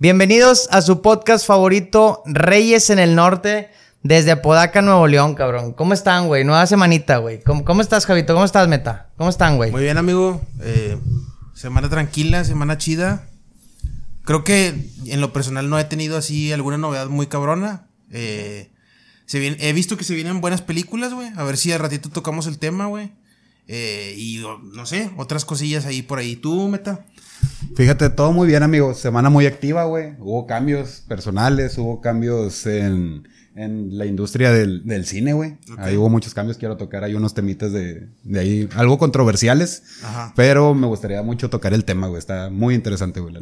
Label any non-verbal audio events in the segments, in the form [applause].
Bienvenidos a su podcast favorito, Reyes en el Norte, desde Apodaca, Nuevo León, cabrón. ¿Cómo están, güey? Nueva semanita, güey. ¿Cómo, ¿Cómo, estás, Javito? ¿Cómo estás, Meta? ¿Cómo están, güey? Muy bien, amigo. Eh, semana tranquila, semana chida. Creo que en lo personal no he tenido así alguna novedad muy cabrona. Eh, se he visto que se vienen buenas películas, güey. A ver si al ratito tocamos el tema, güey. Eh, y no sé, otras cosillas ahí por ahí. ¿Tú, Meta? Fíjate, todo muy bien, amigo. Semana muy activa, güey. Hubo cambios personales, hubo cambios en, en la industria del, del cine, güey. Ahí hubo muchos cambios. Quiero tocar Hay unos temitas de, de ahí, algo controversiales. Ajá. Pero me gustaría mucho tocar el tema, güey. Está muy interesante, güey.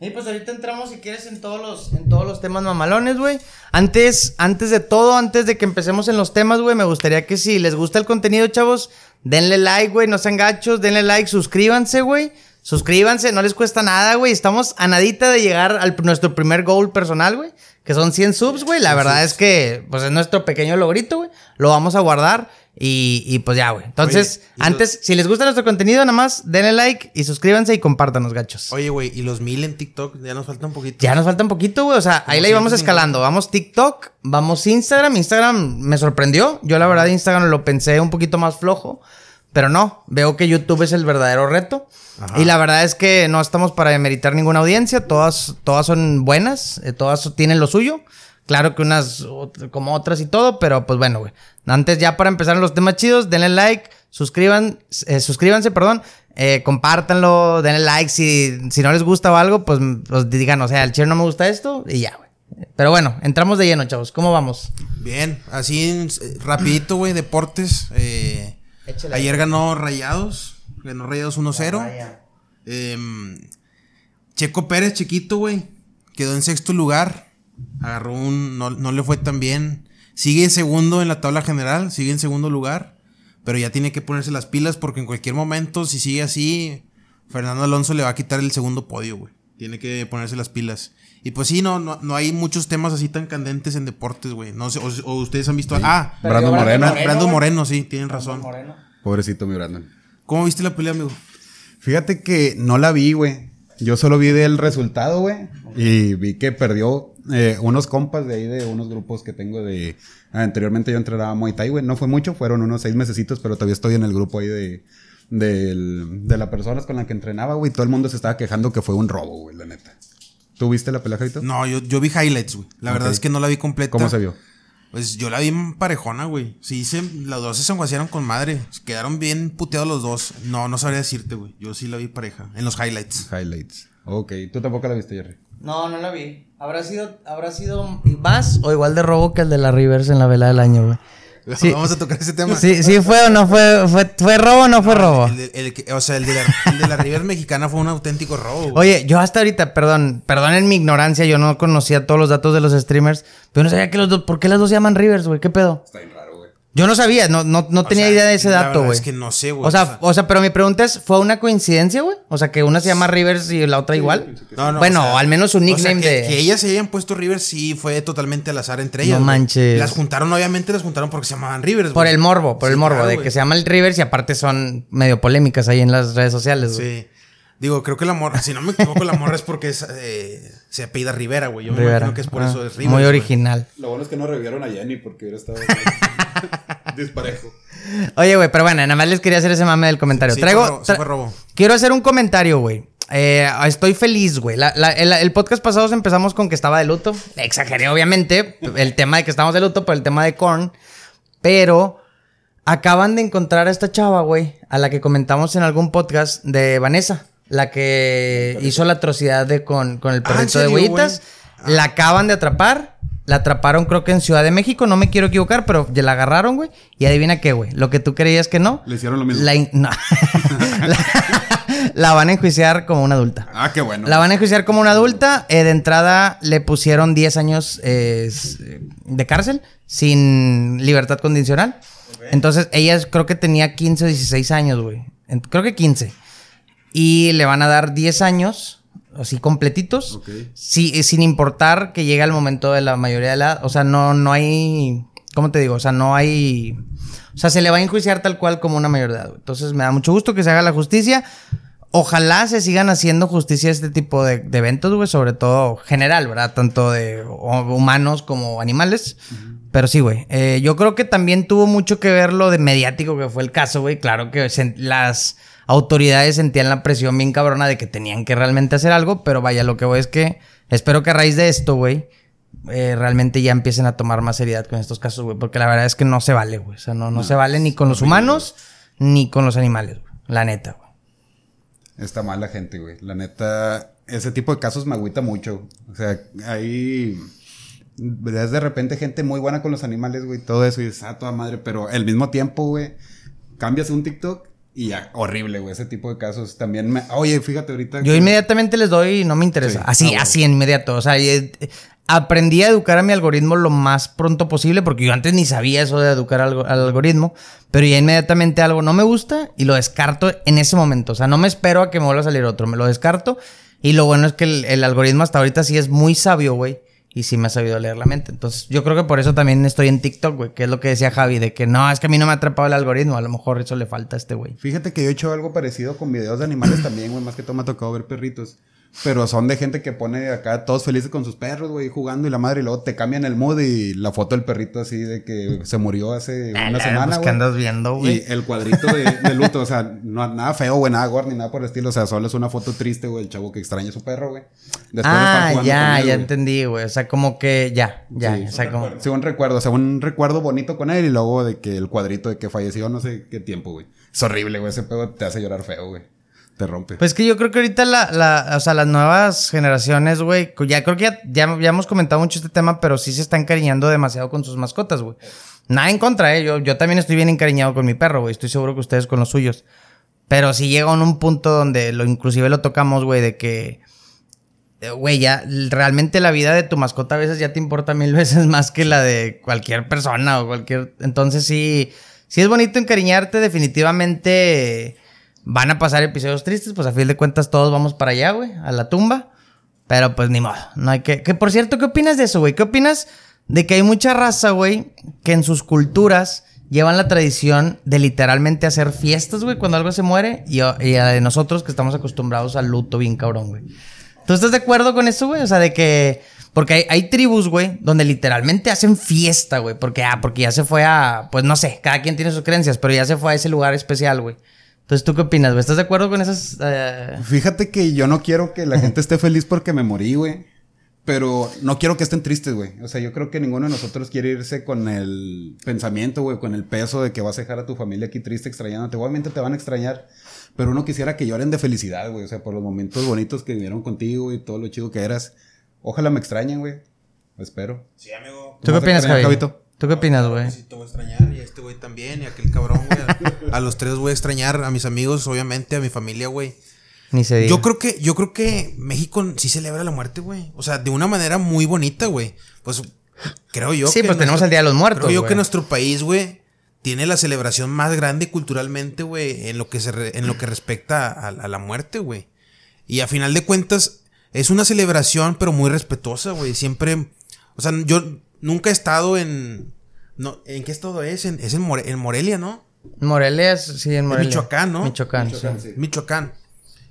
Y pues ahorita entramos, si quieres, en todos los, en todos los temas mamalones, güey. Antes, antes de todo, antes de que empecemos en los temas, güey, me gustaría que si les gusta el contenido, chavos, denle like, güey, no sean gachos, denle like, suscríbanse, güey. Suscríbanse, no les cuesta nada, güey. Estamos a nadita de llegar a nuestro primer goal personal, güey. Que son 100 subs, güey. La verdad es que, pues es nuestro pequeño logrito, güey. Lo vamos a guardar. Y, y pues ya, güey. Entonces, antes, si les gusta nuestro contenido, nada más denle like y suscríbanse y compártanos, gachos. Oye, güey, y los mil en TikTok, ya nos falta un poquito. Ya nos falta un poquito, güey. O sea, ahí la íbamos escalando. Vamos TikTok, vamos Instagram. Instagram me sorprendió. Yo, la verdad, Instagram lo pensé un poquito más flojo. Pero no, veo que YouTube es el verdadero reto. Y la verdad es que no estamos para demeritar ninguna audiencia. Todas, todas son buenas, eh, todas tienen lo suyo. Claro que unas como otras y todo, pero pues bueno, güey. Antes ya para empezar los temas chidos, denle like, suscriban, eh, suscríbanse, perdón, eh, compártanlo, denle like si, si no les gusta o algo, pues, pues digan, o sea, el chile no me gusta esto y ya, güey. Pero bueno, entramos de lleno, chavos. ¿Cómo vamos? Bien, así rapidito, güey, deportes. Eh, ayer ganó Rayados, ganó Rayados 1-0. Em, Checo Pérez, chiquito, güey, quedó en sexto lugar. Agarró un. No, no, le fue tan bien. Sigue segundo en la tabla general, sigue en segundo lugar. Pero ya tiene que ponerse las pilas porque en cualquier momento, si sigue así, Fernando Alonso le va a quitar el segundo podio, güey. Tiene que ponerse las pilas. Y pues sí, no, no, no hay muchos temas así tan candentes en deportes, güey. No sé, o, ustedes han visto. Ah, Brandon Moreno. Brandon Moreno, sí, tienen razón. Pobrecito mi Brandon. ¿Cómo viste la pelea, amigo? Fíjate que no la vi, güey. Yo solo vi del resultado, güey. Y vi que perdió eh, unos compas de ahí, de unos grupos que tengo de... Anteriormente yo entrenaba Muay Thai, güey. No fue mucho, fueron unos seis mesecitos, pero todavía estoy en el grupo ahí de... De, de las personas con las que entrenaba, güey. Todo el mundo se estaba quejando que fue un robo, güey, la neta. ¿Tú viste la pelea, Jaito? No, yo, yo vi highlights, güey. La verdad es que no la vi completa. ¿Cómo se vio? Pues yo la vi parejona, güey. Sí, se, los dos se enguaciaron con madre. Quedaron bien puteados los dos. No, no sabría decirte, güey. Yo sí la vi pareja. En los highlights. Highlights. Ok. ¿Tú tampoco la viste, Jerry? No, no la vi. ¿Habrá sido, habrá sido más o igual de robo que el de la Rivers en la vela del año, güey? Sí. Vamos a tocar ese tema. Sí, sí fue o no fue, fue, fue robo o no fue robo. o sea, el de, la, el de la Rivers mexicana fue un auténtico robo. Güey. Oye, yo hasta ahorita, perdón, perdón en mi ignorancia, yo no conocía todos los datos de los streamers, pero no sabía que los dos, ¿por qué las dos se llaman Rivers, güey? ¿Qué pedo? Está bien raro. Yo no sabía, no, no, no tenía idea de ese dato, güey. Es que no sé, güey. O sea, o sea, pero mi pregunta es, ¿fue una coincidencia, güey? O sea, que una se llama Rivers y la otra igual. No, no. Bueno, al menos un nickname que, de. Que ellas se hayan puesto Rivers sí fue totalmente al azar entre ellas. No manches. Las juntaron, obviamente, las juntaron porque se llamaban Rivers. Por el morbo, por el morbo, de que se llama el Rivers y aparte son medio polémicas ahí en las redes sociales, güey. Sí. Digo, creo que la morra, si no me equivoco, la morra es porque es, eh, se apellida Rivera, güey. Yo me imagino que es por eso es Rivers. Muy original. Lo bueno es que no revivieron a Jenny porque hubiera estado [laughs] disparejo. Oye, güey, pero bueno, nada más les quería hacer ese mame del comentario. Traigo. Fue robo, Quiero hacer un comentario, güey. Eh, estoy feliz, güey. El, el, podcast pasado empezamos con que estaba de luto. Exageré, obviamente, el tema de que estamos de luto por el tema de Korn. Pero acaban de encontrar a esta chava, güey, a la que comentamos en algún podcast de Vanessa. La que hizo la atrocidad de con, con el Ah, perrito de huellitas. La acaban de atrapar. La atraparon creo que en Ciudad de México, no me quiero equivocar, pero ya la agarraron, güey. Y adivina qué, güey. Lo que tú creías que no. Le hicieron lo mismo. La, in- no. [laughs] la, la van a enjuiciar como una adulta. Ah, qué bueno. La van a enjuiciar como una adulta. Eh, de entrada le pusieron 10 años eh, de cárcel sin libertad condicional. Entonces ella creo que tenía 15 o 16 años, güey. Creo que 15. Y le van a dar 10 años, así completitos. Ok. Sí, eh, sin importar que llegue el momento de la mayoría de edad. O sea, no, no hay. ¿Cómo te digo? O sea, no hay. O sea, se le va a enjuiciar tal cual como una mayor de edad. Entonces me da mucho gusto que se haga la justicia. Ojalá se sigan haciendo justicia a este tipo de, eventos, güey, sobre todo general, ¿verdad? Tanto de humanos como animales. Pero sí, güey. Eh, yo creo que también tuvo mucho que ver lo de mediático que fue el caso, güey. Claro que las autoridades sentían la presión bien cabrona de que tenían que realmente hacer algo, pero vaya, lo que voy es que espero que a raíz de esto, güey, eh, realmente ya empiecen a tomar más seriedad con estos casos, güey. Porque la verdad es que no se vale, güey. O sea, no, no, se vale ni con los humanos ni con los animales, güey. La neta, güey. Está mal la gente, güey. La neta, ese tipo de casos me agüita mucho. O sea, hay. Ves de repente gente muy buena con los animales, güey, todo eso, y dices, ah, toda madre, pero al mismo tiempo, güey, cambias un TikTok y ya, horrible, güey, ese tipo de casos también me... Oye, fíjate ahorita... Yo inmediatamente les doy y no me interesa. Así, ah, así, inmediato. O sea, eh, aprendí a educar a mi algoritmo lo más pronto posible, porque yo antes ni sabía eso de educar al, algoritmo, pero ya inmediatamente algo no me gusta y lo descarto en ese momento. O sea, no me espero a que me vuelva a salir otro, me lo descarto. Y lo bueno es que el, algoritmo hasta ahorita sí es muy sabio, güey. Y sí me ha sabido leer la mente. Entonces, yo creo que por eso también estoy en TikTok, güey. Que es lo que decía Javi, de que no, es que a mí no me ha atrapado el algoritmo. A lo mejor eso le falta a este güey. Fíjate que yo he hecho algo parecido con videos de animales también, güey. Más que todo me ha tocado ver perritos. Pero son de gente que pone acá todos felices con sus perros, güey, jugando y la madre, y luego te cambian el mood y la foto del perrito así de que se murió hace [laughs] una semana, pues, güey. andas viendo, güey? Y el cuadrito de, luto, o sea, no, nada feo, güey, nada gore ni nada por el estilo, o sea, solo es una foto triste, güey, el chavo que extraña a su perro, güey. ah, ya, ya entendí, güey, o sea, como que ya, ya, o sea, como... Sí, un recuerdo, o sea, un recuerdo bonito con él y luego de que el cuadrito de que falleció no sé qué tiempo, güey. Es horrible, güey, ese pedo te hace llorar feo, güey te rompe. Pues que yo creo que ahorita la, la o sea, las nuevas generaciones, güey, ya creo que ya, ya, hemos comentado mucho este tema, pero sí se están encariñando demasiado con sus mascotas, güey. Nada en contra, eh. Yo, yo también estoy bien encariñado con mi perro, güey. Estoy seguro que ustedes con los suyos. Pero si llega a un punto donde lo inclusive lo tocamos, güey, de que eh, güey, ya realmente la vida de tu mascota a veces ya te importa mil veces más que la de cualquier persona o cualquier. Entonces sí, sí es bonito encariñarte, definitivamente Van a pasar episodios tristes, pues a fin de cuentas todos vamos para allá, güey, a la tumba. Pero pues ni modo, no hay que... Que por cierto, ¿qué opinas de eso, güey? ¿Qué opinas de que hay mucha raza, güey, que en sus culturas llevan la tradición de literalmente hacer fiestas, güey, cuando algo se muere? Y, a nosotros que estamos acostumbrados al luto bien cabrón, güey. ¿Tú estás de acuerdo con eso, güey? O sea, de que... Porque hay, hay tribus, güey, donde literalmente hacen fiesta, güey. Porque, ah, porque ya se fue a... Pues no sé, cada quien tiene sus creencias, pero ya se fue a ese lugar especial, güey. Entonces, ¿tú qué opinas, güey? ¿Estás de acuerdo con esas...? Eh? Fíjate que yo no quiero que la gente esté feliz porque me morí, güey. Pero no quiero que estén tristes, güey. O sea, yo creo que ninguno de nosotros quiere irse con el pensamiento, güey, con el peso de que vas a dejar a tu familia aquí triste, extrañándote. Obviamente te van a extrañar, pero uno quisiera que lloren de felicidad, güey. O sea, por los momentos bonitos que vivieron contigo y todo lo chido que eras. Ojalá me extrañen, güey. Espero. Sí, amigo. ¿Tú qué opinas, Javi? ¿Tú qué opinas, güey? Sí, te voy a extrañar y a este güey también y a aquel cabrón, güey. A, los tres voy a extrañar, a mis amigos, obviamente, a mi familia, güey. Ni se diga. Yo creo que, yo creo que México sí celebra la muerte, güey. O sea, de una manera muy bonita, güey. Pues creo yo. Sí, pues tenemos el Día de los Muertos. Creo yo que nuestro país, güey, tiene la celebración más grande culturalmente, güey, en lo que se en lo que respecta a, a la muerte, güey. Y a final de cuentas, es una celebración, pero muy respetuosa, güey. Siempre. O sea, yo Nunca he estado en. No, ¿En qué estado es? En, es en, Morelia, ¿no? Morelia, sí, en Morelia. Michoacán, ¿no? Michoacán, sí. Michoacán.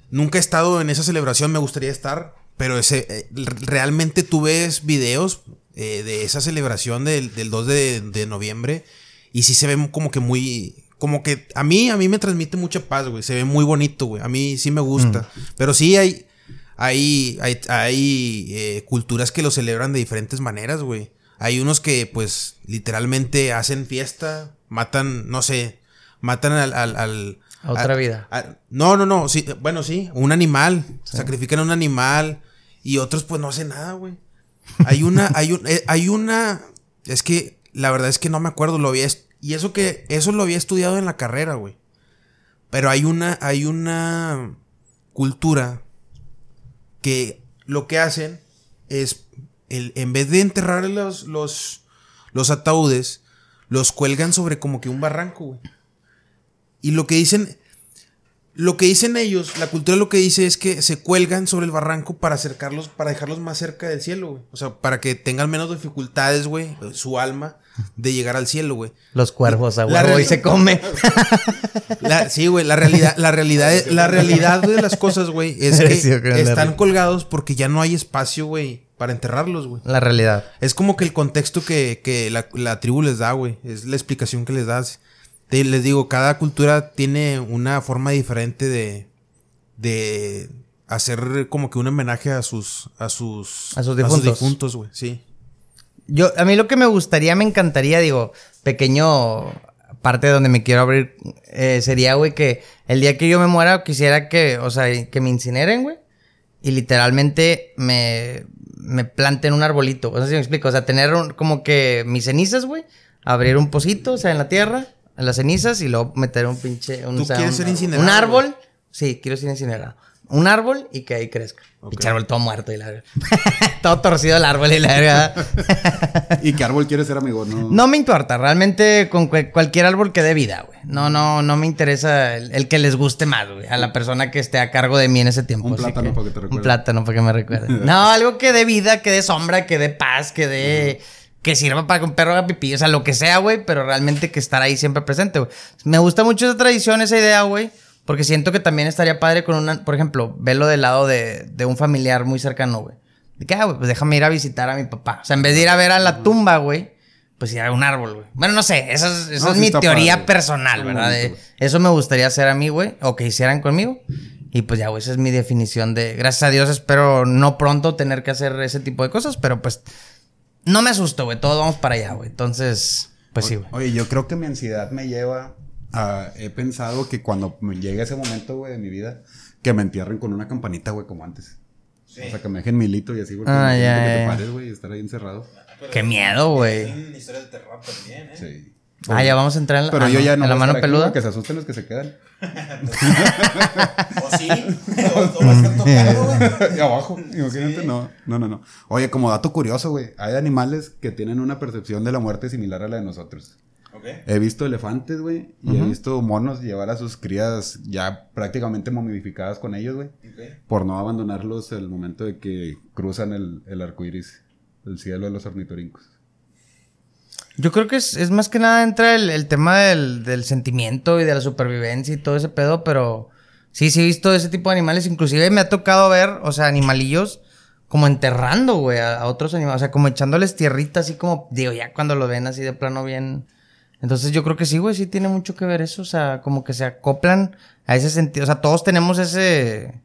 Nunca he estado en esa celebración, me gustaría estar. Pero ese, eh, realmente tú ves videos eh, de esa celebración del, 2 de, noviembre. Y sí se ve como que muy. Como que a mí, a mí me transmite mucha paz, güey. Se ve muy bonito, güey. A mí sí me gusta. Mm. Pero sí hay. Hay, hay, hay eh, culturas que lo celebran de diferentes maneras, güey. Hay unos que, pues, literalmente hacen fiesta, matan, no sé, matan al... al, a otra vida. no, no, no, sí, bueno, sí, un animal, sacrifican a un animal y otros pues no hacen nada, güey. Hay una, hay, un, eh, hay una, es que la verdad es que no me acuerdo, lo había, y eso que, eso lo había estudiado en la carrera, güey. Pero hay una, hay una cultura que lo que hacen es en vez de enterrar los, los, ataúdes, los cuelgan sobre como que un barranco, güey. Y lo que dicen, Lo que dicen ellos, la cultura lo que dice es que se cuelgan sobre el barranco para acercarlos, para dejarlos más cerca del cielo. O sea, para que tengan menos dificultades, güey, su alma, de llegar al cielo, güey. Los cuervos, a huevo, y se come. [laughs] La- sí, güey, la realidad, la realidad, la realidad de las cosas, güey, es [laughs] que están colgados porque ya no hay espacio, güey, para enterrarlos, güey. La realidad. Es como que el contexto que, que la, la tribu les da, güey. Es la explicación que les das. Te- les digo, cada cultura tiene una forma diferente de, de hacer como que un homenaje a sus, a sus, A sus difuntos, güey. Sí. Yo, a mí lo que me gustaría, me encantaría, digo, pequeño parte donde me quiero abrir, eh, sería, güey, que el día que yo me muera quisiera que, o sea, que me incineren, güey. Y literalmente me, me planten un arbolito. O sea, si me explico. O sea, tener un- como que mis cenizas, güey. Abrir un pocito, o sea, en la tierra, en las cenizas, y luego meter un pinche. Un, ¿Tú o sea, quieres un- ser incinerado, Un árbol. Sí, quiero ser incinerado. Un árbol y que ahí crezca. Pinche árbol todo muerto y la verga. [laughs] todo torcido el árbol y la verga. [laughs] ¿Y qué árbol quieres ser, amigo? No. No me importa, realmente con cu- cualquier árbol que dé vida, güey. No, no, no me interesa el, el que les guste más, güey. A la persona que esté a cargo de mí en ese tiempo. Un plátano para que te recuerde. Un plátano para que me recuerde. no, [laughs] algo que dé vida, que dé sombra, que dé paz, que dé... Que sirva para que un perro haga pipí, o sea, lo que sea, güey, pero realmente que estar ahí siempre presente, güey. Me gusta mucho esa tradición, esa idea, güey, porque siento que también estaría padre con una, por ejemplo, verlo del lado de, de un familiar muy cercano, güey. De que, ah, güey, pues déjame ir a visitar a mi papá. O sea, en vez de ir a ver a la tumba, güey, pues ir a un árbol, güey. Bueno, no sé, esa es, esa No, es sí mi teoría padre. personal, ¿verdad? De- eso me gustaría hacer a mí, güey, o que hicieran conmigo. Y pues ya, güey, esa es mi definición de, gracias a Dios, espero no pronto tener que hacer ese tipo de cosas, pero pues no me asusto, güey, todos vamos para allá, güey. Entonces, pues sí, güey. Oye, yo creo que mi ansiedad me lleva a... He pensado que cuando me llegue ese momento, güey, de mi vida, que me entierren con una campanita, güey, como antes. O sea, que me dejen milito y así, güey. Ah, que ya, que te pares, güey, y estar ahí encerrado. Qué miedo, güey. Historias de terror también, ¿eh? Sí. Ah, ya vamos a entrar en la, Pero ah, yo no, ya en no la voy a mano aquí, peluda. güey, que se asusten los que se quedan. [laughs] O sí, o, o va a güey. [laughs] y abajo, imagínate, no, no, no, no. Oye, como dato curioso, güey, hay animales que tienen una percepción de la muerte similar a la de nosotros. He visto elefantes, güey, y he visto monos llevar a sus crías ya prácticamente momificadas con ellos, güey, ok. por no abandonarlos el momento de que cruzan el, el arco iris, el cielo de los ornitorincos. Yo creo que es, es más que nada entra el, el tema del, del sentimiento y de la supervivencia y todo ese pedo, pero sí, sí he visto ese tipo de animales. Inclusive me ha tocado ver, o sea, animalillos como enterrando, güey, a, a otros animales. O sea, como echándoles tierrita, así como, digo, ya cuando lo ven así de plano bien. Entonces yo creo que sí, güey, sí tiene mucho que ver eso. O sea, como que se acoplan a ese sentido. O sea, todos tenemos ese...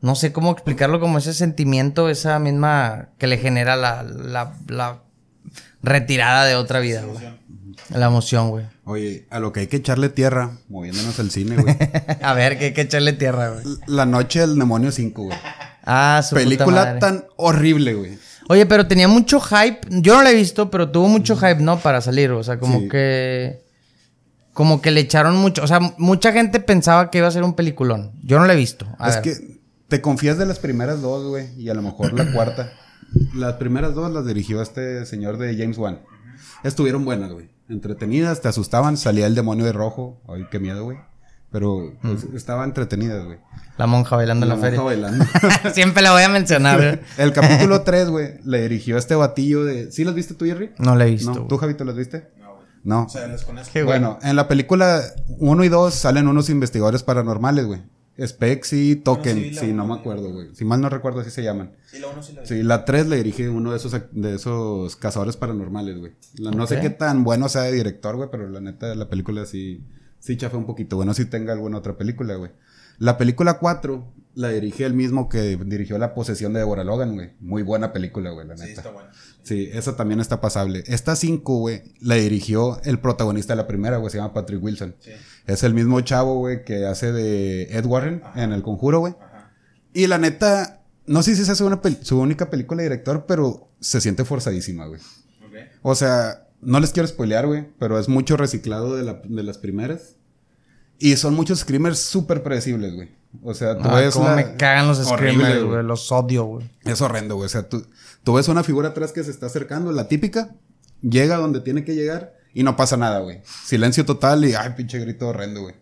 No sé cómo explicarlo, como ese sentimiento, esa misma que le genera la, la, la retirada de otra vida, güey. La emoción, güey. Oye, a lo que hay que echarle tierra, moviéndonos al cine, güey. [laughs] A ver, que hay que echarle tierra, güey. La noche del demonio 5, güey. Ah, su puta Película madre. tan horrible, güey. Oye, pero tenía mucho hype. Yo no la he visto, pero tuvo mucho hype, ¿no? Para salir. O sea, como Sí. que. Como que le echaron mucho. O sea, mucha gente pensaba que iba a ser un peliculón. Yo no la he visto. A es ver. que te confías de las primeras dos, güey, y a lo mejor la [clears throat] cuarta. Las primeras dos las dirigió este señor de James Wan. Estuvieron buenas, güey. Entretenidas, te asustaban, salía el demonio de rojo. Ay, qué miedo, güey. Pero pues, estaban entretenidas, güey. La monja bailando en la, monja feria. bailando. [laughs] Siempre la voy a mencionar, güey. [laughs] el capítulo 3, güey, le dirigió este batillo de... ¿Sí los viste tú, Jerry? No la he visto. No. ¿Tú, Javito, los viste? No, güey. No. O sea, les conozco. Qué bueno, en la película 1 y 2 salen unos investigadores paranormales, güey. Specs y Token. sí la sí, no me acuerdo, güey. Si mal no recuerdo, así se llaman. Sí, la uno sí la vi. Sí, la 3 le dirige uno de esos, de esos cazadores paranormales, güey. La- No sé qué tan bueno sea de director, güey, pero la neta, la película sí, sí chafa un poquito. Bueno, si tenga alguna otra película, güey. La película 4 la dirige el mismo que dirigió La posesión de Deborah Logan, güey. Muy buena película, güey, la neta. Sí, está bueno. Sí, esa también está pasable. Esta 5, güey, la dirigió el protagonista de la primera, güey, se llama Patrick Wilson. Sí. Es el mismo chavo, güey, que hace de Ed Warren en El Conjuro, güey. Ajá. Y la neta, no sé si esa es una su única película de director, pero se siente forzadísima, güey. Ok. O sea, no les quiero spoilear, güey, pero es mucho reciclado de, la- de las primeras. Y son muchos screamers súper predecibles, güey. O sea, tú Ah, ves cómo la- me cagan los Horrible, screamers, güey. Los odio, güey. es horrendo, güey. O sea, tú, tú ves una figura atrás que se está acercando, la típica, llega donde tiene que llegar y no pasa nada, güey. Silencio total y, ay, pinche grito horrendo, güey.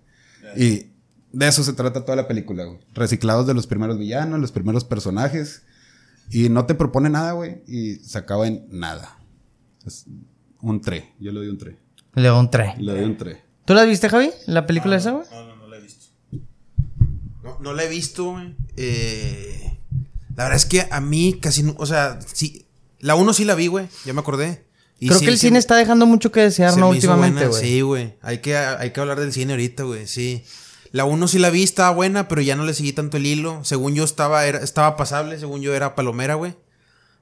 Y de eso se trata toda la película, güey. Reciclados de los primeros villanos, los primeros personajes. Y no te propone nada, güey. Y se acaba en nada. Es un 3. Yo le doy un 3. Le doy un 3. Le doy un 3. ¿Tú la viste, Javi? ¿La película esa, güey? No, no, no la he visto. No, no la he visto, güey. Eh, la verdad es que a mí casi no. O sea, sí. La 1 sí la vi, güey. Ya me acordé. Y Creo sí, que el cine me- está dejando mucho que desear, se ¿no? Últimamente, güey. Sí, güey. Hay que, hay que hablar del cine ahorita, güey. Sí. La 1 sí la vi, estaba buena, pero ya no le seguí tanto el hilo. Según yo estaba, era, estaba pasable, según yo era palomera, güey.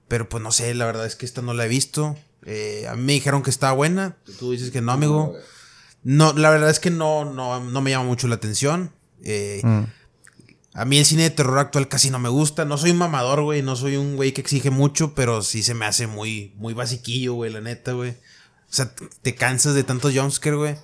Pero pues no sé, la verdad es que esta no la he visto. Eh, a mí me dijeron que estaba buena. Tú dices que no, amigo. No, la verdad es que no, no, no me llama mucho la atención. Eh, Mm. A mí el cine de terror actual casi no me gusta. No soy un mamador, güey. No soy un güey que exige mucho, pero sí se me hace muy, muy basiquillo, güey, la neta, güey. O sea, te cansas de tantos jumpscare, güey.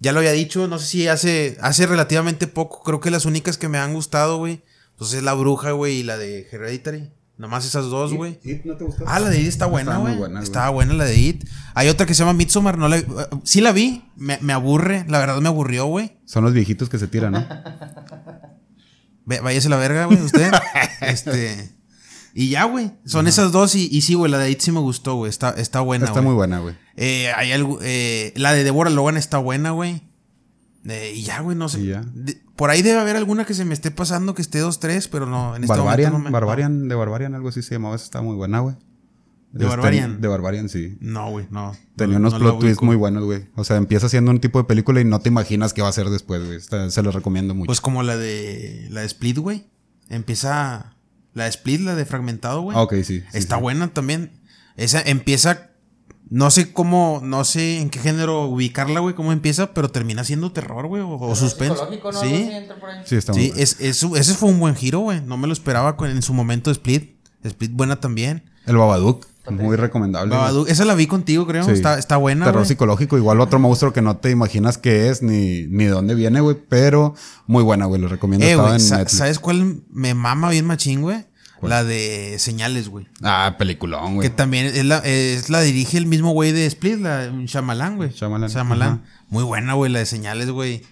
Ya lo había dicho, no sé si hace, hace relativamente poco. Creo que las únicas que me han gustado, güey. Pues es La Bruja, güey, y la de Hereditary. Nomás esas dos, güey. ¿No te gustó? Ah, la de It está buena, güey. Estaba buena la de It. Hay otra que se llama Midsommar, no la Sí la vi, me, me aburre, la verdad me aburrió, güey. Son los viejitos que se tiran, ¿no? Váyase la verga, güey, usted. [laughs] este. Y ya, güey. Son esas dos y, y sí, güey, la de It sí me gustó, güey. Está, está buena, Está muy buena, güey. Eh, hay algo, eh, la de Deborah Logan está buena, güey. Eh, y ya, güey, no sé. Ya. De- por ahí debe haber alguna que se me esté pasando que esté 2-3, pero no, en este Barbarian, momento no me- Barbarian, de Barbarian, algo así se llamaba. Esa está muy buena, güey. ¿De Este, Barbarian? De Barbarian, sí. No, güey, no. Tenía No- unos no plot twists muy buenos, güey. O sea, empieza siendo un tipo de película y no te imaginas qué va a ser después, güey. Se los recomiendo mucho. Pues como la de la de Split, güey. Empieza la de Split, la de Fragmentado, güey. Ah, ok, sí. sí, Está sí. buena también. Esa empieza no sé cómo, no sé en qué género ubicarla, güey, cómo empieza, pero termina siendo terror, güey, o, o suspense. Sí. Sí, está muy Sí, es, es- ese fue un buen giro, güey. No me lo esperaba con- en su momento Split. Split buena también. El Babadook, muy recomendable. Babadook, esa la vi contigo, creo. Sí. Está, está buena, Terror psicológico, igual otro monstruo que no te imaginas qué es ni, ni de dónde viene, güey. Pero muy buena, güey. Lo recomiendo. Eh, en Netflix. ¿sabes cuál me mama bien machín, güey? ¿Cuál? La de Señales, güey. Ah, peliculón, Que güey. también es la, es la dirige el mismo güey de Split, la Shyamalan, güey. Shyamalan, Shyamalan. Muy buena, güey, la de señales, güey.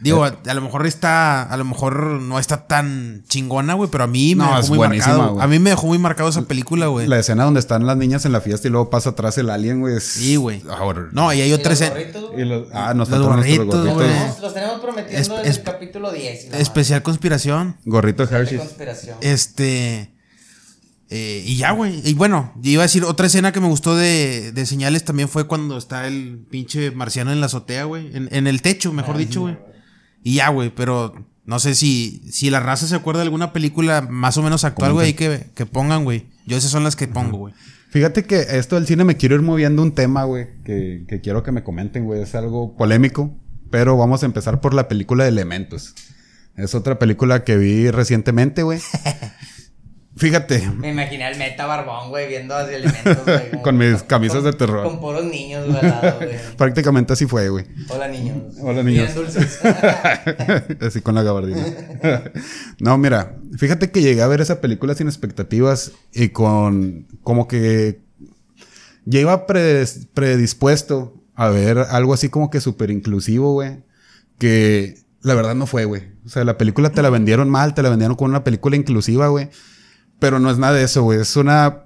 Digo, a, a lo mejor está, a lo mejor no está tan chingona, güey, pero a mí me No, dejó es muy buenísima, marcado. güey. A mí me dejó muy marcado esa película, güey. La escena donde están las niñas en la fiesta y luego pasa atrás el alien, güey. es- Sí, güey. Ah. No, y hay otra escena. Y los- ah, nos Los gorritos, gorritos. güey. Los tenemos prometiendo Es- es- el capítulo 10. y la Especial conspiración. Gorrito conspiración. Este. eh, y ya, güey. Y bueno, iba a decir, otra escena que me gustó de, de señales también fue cuando está el pinche marciano en la azotea, güey. En, en el techo, mejor dicho, güey. Y ya, güey, pero no sé si, si la raza se acuerda de alguna película más o menos actual, güey, ahí que, que pongan, güey. Yo esas son las que pongo, güey. Fíjate que esto del cine me quiero ir moviendo un tema, güey, que, que quiero que me comenten, güey. Es algo polémico, pero vamos a empezar por la película de Elementos. Es otra película que vi recientemente, güey. [laughs] Fíjate, Me imaginé al meta barbón, güey, viendo así elementos, güey. [laughs] Con mis camisas de terror. Con puros niños, güey, al lado, güey. prácticamente así fue, güey. Hola, niños. Hola, niños. Dulces. [laughs] Así con la gabardina. [laughs] no, mira, fíjate que llegué a ver esa película sin expectativas y con como que ya iba predis- predispuesto a ver algo así como que súper inclusivo, güey. Que la verdad no fue, güey. O sea, la película te la vendieron mal, te la vendieron como una película inclusiva, güey. Pero no es nada de eso, güey. Es una...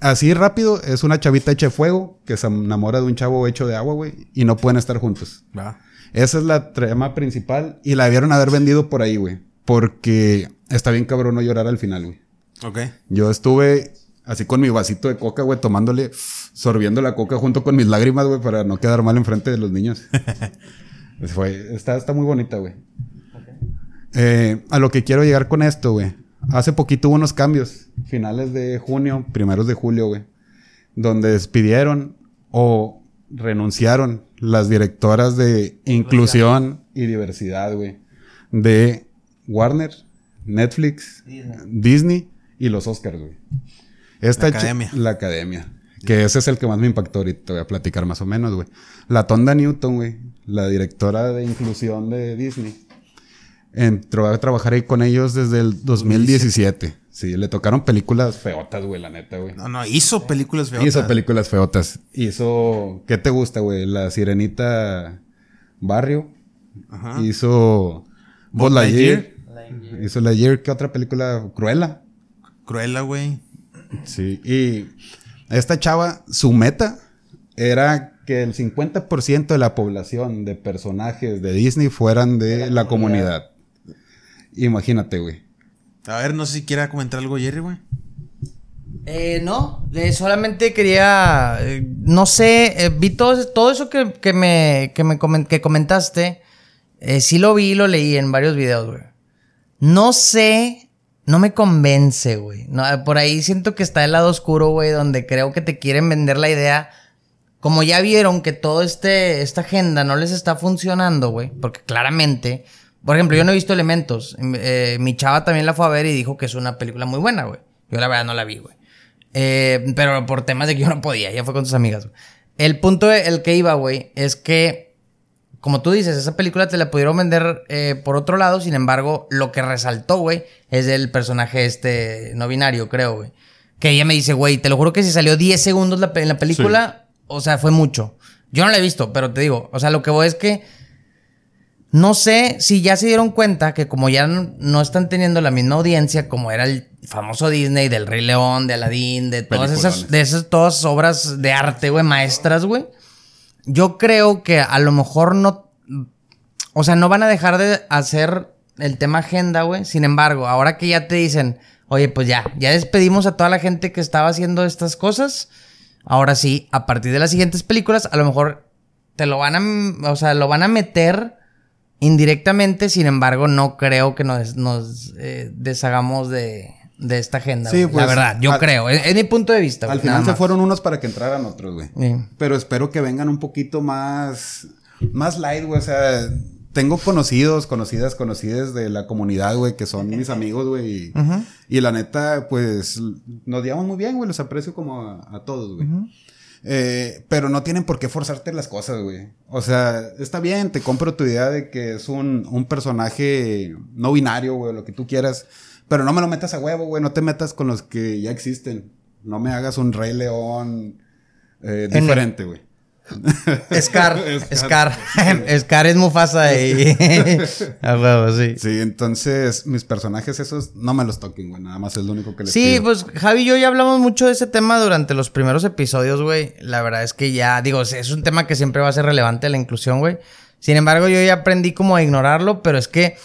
Así rápido, es una chavita hecha de fuego que se enamora de un chavo hecho de agua, güey. Y no pueden estar juntos. Va. Esa es la trama principal y la debieron haber vendido por ahí, güey. Porque está bien cabrón no llorar al final, güey. Ok. Yo estuve así con mi vasito de coca, güey, tomándole, sorbiendo la coca junto con mis lágrimas, güey, para no quedar mal enfrente de los niños. [laughs] Fue, está, está muy bonita, güey. Eh, a lo que quiero llegar con esto, güey. Hace poquito hubo unos cambios. Finales de junio, primeros de julio, güey. Donde despidieron o renunciaron las directoras de inclusión y diversidad, güey. De Warner, Netflix, Disney, y los Oscars, güey. Esta La academia. La academia. Que ese es el que más me impactó ahorita. Te voy a platicar más o menos, güey. La Tonda Newton, güey. La directora de inclusión de Disney. Entró a trabajar ahí con ellos desde el 2017. Sí, le tocaron películas feotas, güey, la neta, güey. No, no, hizo películas feotas. Hizo películas feotas. Hizo. ¿Qué te gusta, güey? La Sirenita Barrio. Ajá. Hizo Buzz Lightyear. Hizo Lightyear, ¿qué otra película? Cruella. Cruella, güey. Sí, y esta chava, su meta era que el 50% de la población de personajes de Disney fueran de, la, comunidad. Imagínate, güey. A ver, no sé si quiera comentar algo, Jerry, güey. Eh, no, eh, solamente quería, eh, no sé, eh, vi todo, todo eso que, que me, que me comen- que comentaste, eh, sí lo vi y lo leí en varios videos, güey. No sé, no me convence, güey. No, por ahí siento que está el lado oscuro, güey, donde creo que te quieren vender la idea. Como ya vieron que todo este, esta agenda no les está funcionando, güey, porque claramente, por ejemplo, yo no he visto Elementos. Eh, mi chava también la fue a ver y dijo que es una película muy buena, güey. Yo la verdad no la vi, güey. Eh, pero por temas de que yo no podía, ya fue con sus amigas. güey. El punto el que iba, güey, es que, como tú dices, esa película te la pudieron vender eh, por otro lado, sin embargo, lo que resaltó, güey, es el personaje este no binario, creo, güey. Que ella me dice, güey, te lo juro que si salió 10 segundos la en la película, o sea, fue mucho. Yo no la he visto, pero te digo, o sea, lo que voy es que no sé si ya se dieron cuenta que como ya no, están teniendo la misma audiencia como era el famoso Disney del Rey León, de Aladdin, de todas esas, de esas todas obras de arte, güey, maestras, güey. Yo creo que a lo mejor no, o sea, no van a dejar de hacer el tema agenda, güey. Sin embargo, ahora que ya te dicen, oye, pues ya, ya despedimos a toda la gente que estaba haciendo estas cosas. Ahora sí, a partir de las siguientes películas, a lo mejor te lo van a, o sea, lo van a meter indirectamente. Sin embargo, no creo que nos, nos eh, deshagamos de, de esta agenda. Sí, güey. pues, la verdad, yo al- creo. Es, es mi punto de vista. Al final se fueron unos para que entraran otros, güey. Sí. Pero espero que vengan un poquito más, más light, güey. O sea, tengo conocidos, conocidas, conocidas de la comunidad, güey, que son mis amigos, güey. Y, y la neta, pues, nos llevamos muy bien, güey. Los aprecio como a, a todos, güey. Eh, pero no tienen por qué forzarte las cosas, güey. O sea, está bien, te compro tu idea de que es un, un personaje no binario, güey, lo que tú quieras. Pero no me lo metas a huevo, güey. No te metas con los que ya existen. No me hagas un Rey León eh, En- diferente, güey. [laughs] [laughs] Scar, Scar. Scar. [laughs] Scar es Mufasa y... a huevo, sí. Sí, entonces mis personajes esos no me los toquen, güey. Nada más es lo único que les Sí, pido. pues Javi y yo ya hablamos mucho de ese tema durante los primeros episodios, güey. La verdad es que ya, digo, es un tema que siempre va a ser relevante la inclusión, güey. Sin embargo, yo ya aprendí como a ignorarlo, pero es que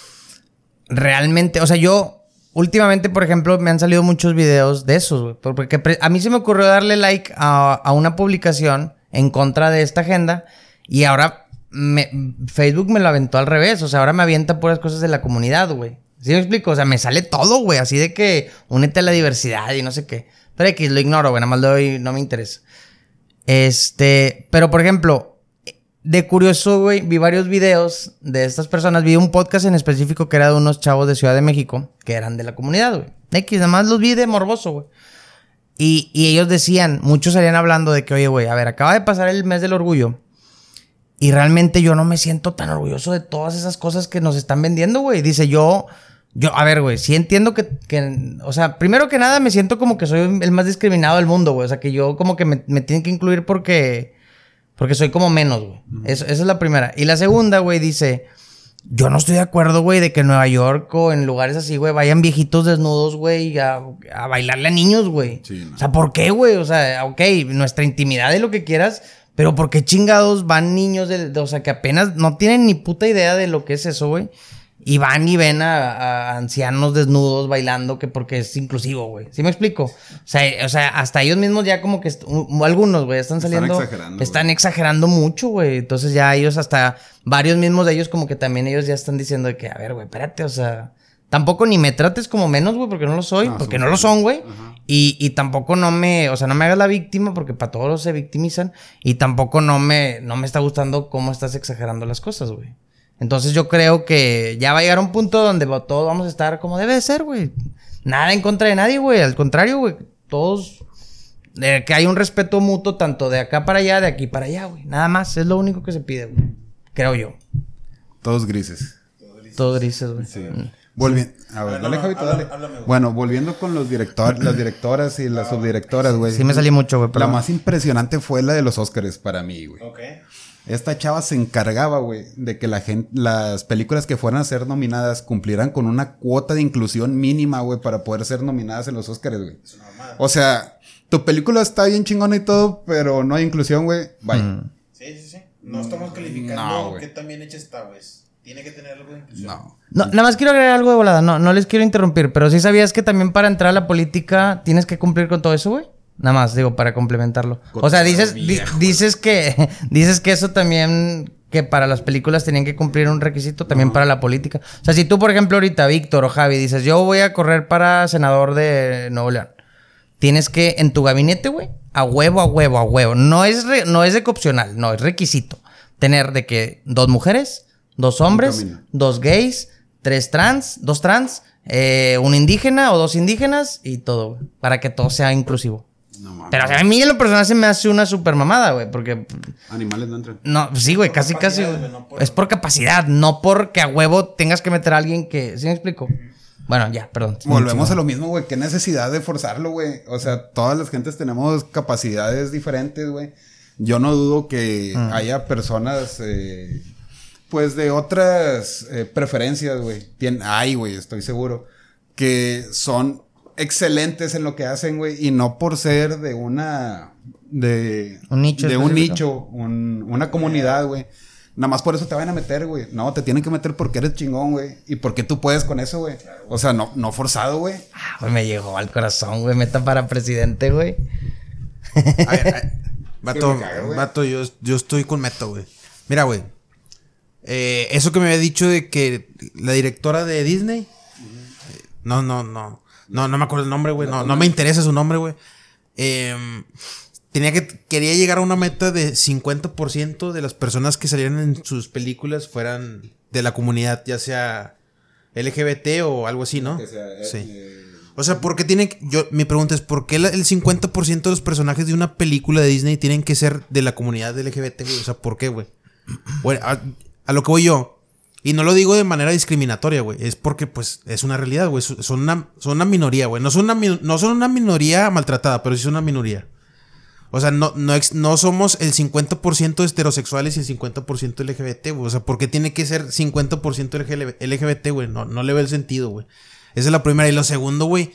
realmente, o sea, yo últimamente, por ejemplo, me han salido muchos videos de esos, güey. Porque a mí se me ocurrió darle like a, a una publicación en contra de esta agenda y ahora Facebook me lo aventó al revés. O sea, ahora me avienta puras cosas de la comunidad, güey. ¿Sí me explico? O sea, me sale todo, güey. Así de que únete a la diversidad y no sé qué. Pero X, lo ignoro, güey. Nada más lo doy, no me interesa. Este, pero por ejemplo, de curioso, güey, vi varios videos de estas personas. Vi un podcast en específico que era de unos chavos de Ciudad de México que eran de la comunidad, güey. X, nada más los vi de morboso, güey. Y, y ellos decían, muchos salían hablando de que, oye, güey, a ver, acaba de pasar el mes del orgullo. Y realmente yo no me siento tan orgulloso de todas esas cosas que nos están vendiendo, güey. Dice, yo, yo, a ver, güey, sí entiendo que, que, o sea, primero que nada me siento como que soy el más discriminado del mundo, güey. O sea, que yo como que me, me tienen que incluir porque, porque soy como menos, güey. Esa es la primera. Y la segunda, güey, dice, yo no estoy de acuerdo, güey, de que en Nueva York o en lugares así, güey, vayan viejitos desnudos, güey, a, a bailarle a niños, güey. Sí, no. O sea, ¿por qué, güey? O sea, ok, nuestra intimidad y lo que quieras, pero ¿por qué chingados van niños de, de- o sea, que apenas no tienen ni puta idea de lo que es eso, güey? Y van y ven a, a ancianos desnudos bailando que porque es inclusivo, güey. ¿Sí me explico? O sea, o sea, hasta ellos mismos ya como que algunos, güey, están Están saliendo. exagerando, Están güey. exagerando mucho, güey. Entonces ya ellos hasta varios mismos de ellos como que también ellos ya están diciendo de que, a ver, güey, espérate, o sea, tampoco ni me trates como menos, güey, porque no lo soy, No, porque no lo son, güey. Ajá. Y, y tampoco no me, o sea, no me hagas la víctima porque para todos se victimizan y tampoco no me, no me está gustando cómo estás exagerando las cosas, güey. Entonces yo creo que ya va a llegar un punto donde todos vamos a estar como debe de ser, güey. Nada en contra de nadie, güey. Al contrario, güey. Todos eh, que hay un respeto mutuo tanto de acá para allá, de aquí para allá, güey. Nada más, es lo único que se pide, güey. Creo yo. Todos grises. Todo grises, güey. Volviendo. A ver, dale, Javito, dale. bueno, volviendo con los directores, las directoras y las subdirectoras, güey. Sí me salí mucho, güey, La más impresionante fue la de los Óscares para mí, güey. Ok. Esta chava se encargaba, güey, de que la gente, las películas que fueran a ser nominadas cumplieran con una cuota de inclusión mínima, güey, para poder ser nominadas en los Oscars, güey. O sea, tu película está bien chingona y todo, pero no hay inclusión, güey. Bye. Sí, sí, sí. No estamos calificando No, qué tan bien hecha está, güey. Tiene que tener algo de inclusión. No. No, nada más quiero agregar algo de volada. No, no les quiero interrumpir, pero sí sabías que también para entrar a la política tienes que cumplir con todo eso, güey. Nada más, digo, para complementarlo. O sea, dices, di- dices que, [laughs] dices que eso también, que para las películas tenían que cumplir un requisito, también para la política. O sea, si tú, por ejemplo, ahorita, Víctor o Javi, dices, yo voy a correr para senador de Nuevo León. Tienes que, en tu gabinete, güey, a huevo, a huevo, a huevo. No es, re- no es de que opcional, no, es requisito. Tener de que dos mujeres, dos hombres, dos gays, tres trans, dos trans, eh, un indígena o dos indígenas y todo, güey, para que todo sea inclusivo. No mames. Pero o sea, a mí en lo personal se me hace una super mamada, güey, porque Animales no entran. no, sí, güey, casi casi capacidad, güey. güey, no por- es por capacidad, no porque a huevo tengas que meter a alguien que, ¿sí me explico? Bueno, ya, perdón. Volvemos a lo mismo, güey. Qué necesidad de forzarlo, güey. O sea, todas las gentes tenemos capacidades diferentes, güey. Yo no dudo que haya personas, eh, pues, de otras eh, preferencias, güey. Hay, güey, estoy seguro. Que son excelentes en lo que hacen, güey. Y no por ser de una... De, Un nicho de un nicho, un- una comunidad, güey. Nada más por eso te van a meter, güey. No, te tienen que meter porque eres chingón, güey. Y porque tú puedes con eso, güey. O sea, no, no forzado, güey. Ah, güey, me llegó al corazón, güey, meta para presidente, güey. A ver, a- vato, vato, yo, yo estoy con Meto, güey. Mira, güey. Eh, eso que me había dicho de que la directora de Disney. eh, No, no, no. No, no me acuerdo el nombre, güey. No, no me interesa su nombre, güey. Em, tenía que, quería llegar a una meta de 50% de las personas que salieran en sus películas fueran de la comunidad, ya sea LGBT o algo así, ¿no? sí. O sea, ¿por qué tienen que- yo mi pregunta es ¿por qué el 50% de los personajes de una película de Disney tienen que ser de la comunidad LGBT, güey? O sea, ¿por qué, güey? Bueno, a, a lo que voy yo, y no lo digo de manera discriminatoria, güey, es porque pues es una realidad, güey, son una son una minoría, güey, no son una no son una minoría maltratada, pero sí son una minoría. O sea, no, no, no somos el 50% heterosexuales y el 50% LGBT, güey. O sea, ¿por qué tiene que ser 50% LGL LGBT, güey? No, no le ve el sentido, güey. Esa es la primera. Y lo segundo, güey.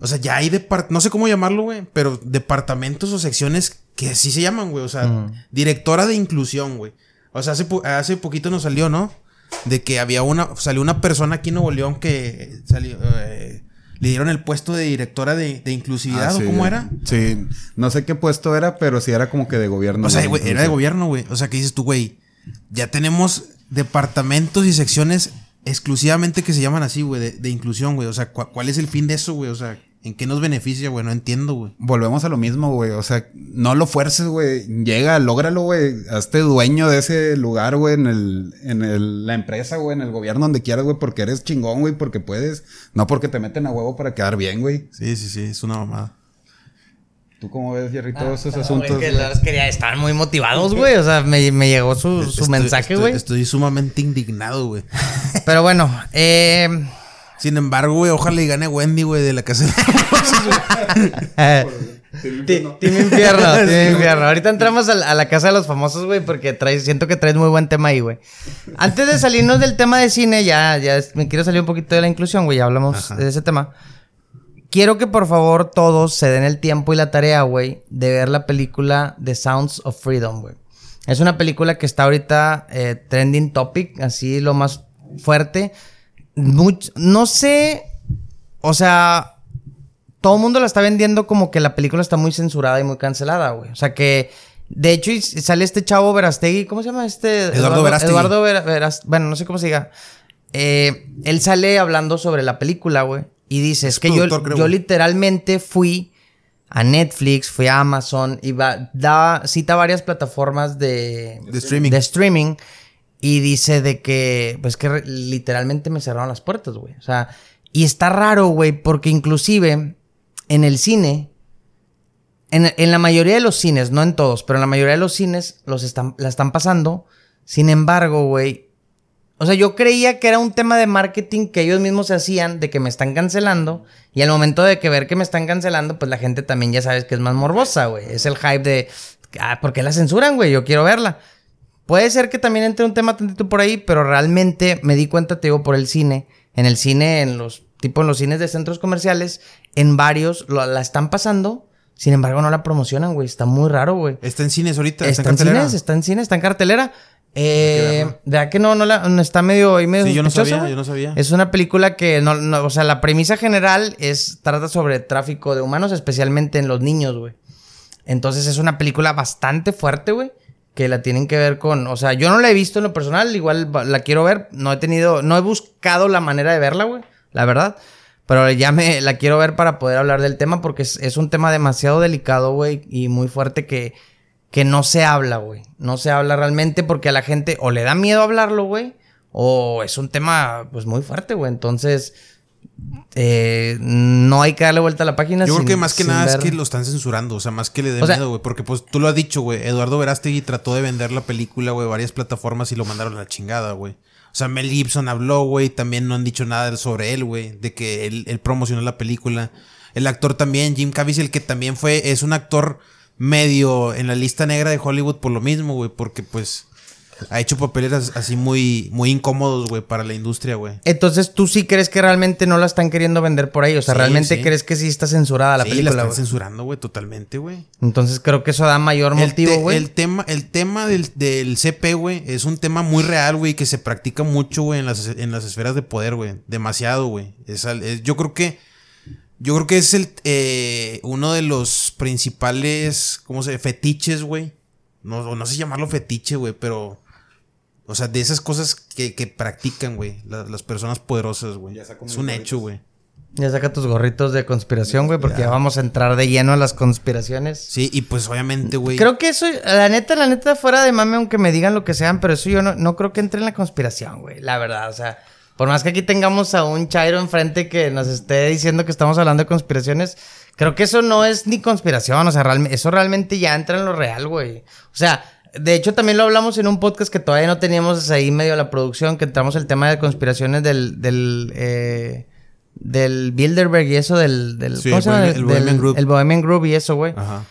O sea, ya hay depart no sé cómo llamarlo, güey, pero departamentos o secciones que así se llaman, güey. O sea, directora de inclusión, güey. O sea, hace, po- hace poquito nos salió, ¿no? De que había una, salió una persona aquí en Nuevo León que salió, eh, le dieron el puesto de directora de, de inclusividad, Ah, ¿o sí, cómo era? Sí, no sé qué puesto era, pero sí era como que de gobierno. O sea, güey, era de gobierno, güey. O sea, que dices tú, güey, ya tenemos departamentos y secciones exclusivamente que se llaman así, güey, de, de inclusión, güey. O sea, ¿cu- ¿cuál es el fin de eso, güey? O sea, ¿en qué nos beneficia, güey? No entiendo, güey. Volvemos a lo mismo, güey. O sea, no lo fuerces, güey. Llega, lógralo, güey. Hazte dueño de ese lugar, güey, en el, en el, la empresa, güey, en el gobierno, donde quieras, güey, porque eres chingón, güey, porque puedes. No porque te meten a huevo para quedar bien, güey. Sí, sí, sí, es una mamada. ¿Tú cómo ves, Jerry, todos esos Ah, asuntos? güey, que güey? los quería, estaban muy motivados, güey. O sea, me, me llegó su, su Estoy- mensaje, estoy- güey. Estoy, sumamente indignado, güey. [laughs] Pero bueno, eh, Sin embargo, güey, ojalá y gane Wendy, güey, de la casa de [laughs] Team Infierno, [laughs] Team Infierno. Ahorita entramos a la, a la casa de los famosos, güey, porque traes, siento que traes muy buen tema ahí, güey. Antes de salirnos del tema de cine, ya, ya me quiero salir un poquito de la inclusión, güey, ya hablamos Ajá. de ese tema. Quiero que por favor todos se den el tiempo y la tarea, güey, de ver la película The Sounds of Freedom, güey. Es una película que está ahorita eh, trending topic, así lo más fuerte. Much- no sé, o sea, todo el mundo la está vendiendo como que la película está muy censurada y muy cancelada, güey. O sea que, de hecho, sale este chavo Verastegui, ¿cómo se llama este? Eduardo Verástegui. Eduardo Vera- Veras- bueno, no sé cómo se diga. Eh, él sale hablando sobre la película, güey. Y dice, es, Es que yo, creo, yo literalmente fui a Netflix, fui a Amazon y va, da, cita varias plataformas de, De streaming. de streaming y dice de que, pues que literalmente me cerraron las puertas, güey. O sea, y está raro, güey, porque inclusive en el cine, en, en la mayoría de los cines, no en todos, pero en la mayoría de los cines los están, la están pasando. Sin embargo, güey, o sea, yo creía que era un tema de marketing que ellos mismos se hacían, de que me están cancelando. Y al momento de que ver que me están cancelando, pues la gente también ya sabes que es más morbosa, güey. Es el hype de ah, ¿por qué la censuran, güey? Yo quiero verla. Puede ser que también entre un tema tantito por ahí, pero realmente me di cuenta, te digo, por el cine. En el cine, en los, tipo en los cines de centros comerciales, en varios lo- la están pasando. Sin embargo, no la promocionan, güey. Está muy raro, güey. Está en cines ahorita. Está, Está, en cartelera. cines, está en cines, está en cartelera. Eh. ¿Verdad que no, no la, no está medio, ahí medio Sí, yo no sabía, yo no sabía. Es una película que no, no, o sea, la premisa general es, trata sobre tráfico de humanos, especialmente en los niños, güey. Entonces es una película bastante fuerte, güey. Que la tienen que ver con, o sea, yo no la he visto en lo personal, igual la quiero ver, no he tenido, no he buscado la manera de verla, güey, la verdad. Pero ya me la quiero ver para poder hablar del tema porque es un tema demasiado delicado, güey, y muy fuerte que, que no se habla, güey. No se habla realmente porque a la gente o le da miedo hablarlo, güey, o es un tema, pues, muy fuerte, güey. Entonces, eh, no hay que darle vuelta a la página. Yo creo que más que nada es que lo están censurando, o sea, más que le dé O sea- miedo, güey, porque pues tú lo has dicho, güey, Eduardo Verástegui trató de vender la película, güey, varias plataformas y lo mandaron a la chingada, güey. O sea, Mel Gibson habló, güey, también no han dicho nada sobre él, güey, de que él, él promocionó la película. El actor también, Jim Caviezel, que también fue, es un actor medio en la lista negra de Hollywood por lo mismo, güey, porque pues ha hecho papeles as- así muy, muy incómodos, güey, para la industria, güey. Entonces, ¿tú sí crees que realmente no la están queriendo vender por ahí? O sea, Sí, ¿realmente sí. crees que sí está censurada la sí, la película, están güey? censurando, güey, totalmente, güey. Entonces, creo que eso da mayor El, motivo, te- güey. el tema, el tema del, del CP, güey, es un tema muy real, güey, que se practica mucho, güey, en las, en las esferas de poder, güey. Demasiado, güey. Es- yo creo que. Yo creo que es el eh, uno de los principales. ¿Cómo se Fetiches, güey. No, no sé llamarlo fetiche, güey, pero. O sea, de esas cosas que, que practican, güey. la- las personas poderosas, güey. Ya Es un hecho, güey. Ya saca tus gorritos de conspiración, güey, porque ya vamos a entrar de lleno a las conspiraciones. Sí, y pues obviamente, güey. Creo que eso, la neta, la neta, fuera de mame, aunque me digan lo que sean, pero eso yo no, no creo que entre en la conspiración, güey. La verdad, o sea, por más que aquí tengamos a un Chairo enfrente que nos esté diciendo que estamos hablando de conspiraciones, creo que eso no es ni conspiración, o sea, realme- eso realmente ya entra en lo real, güey. O sea, de hecho también lo hablamos en un podcast que todavía no teníamos ahí medio la producción, que entramos el tema de conspiraciones del, del, eh, del Bilderberg y eso del, del, Sí, ¿cómo el? Bohemian- Del- Group. El Bohemian Group y eso, güey Ajá.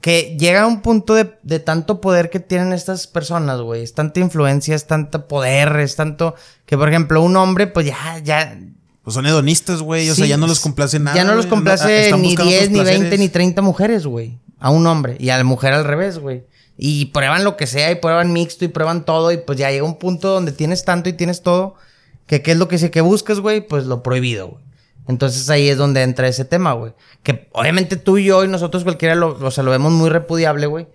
que llega a un punto de, de tanto poder que tienen estas personas, güey. Es tanta influencia, es tanto poder, es tanto que, por ejemplo, un hombre, pues ya, ya. Pues son hedonistas, güey. O sea, ya no los complace nada. Ya no los complace Están ni buscando 10, otros ni 20, placeres. ni 30 mujeres, güey. A un hombre. Y a la mujer al revés, güey. Y prueban lo que sea, y prueban mixto, y prueban todo. Y pues ya llega un punto donde tienes tanto y tienes todo. Que qué es lo que, se- que buscas, güey. Pues lo prohibido, güey. Entonces ahí es donde entra ese tema, güey. Que obviamente tú y yo y nosotros cualquiera lo, o sea, lo vemos muy repudiable, güey.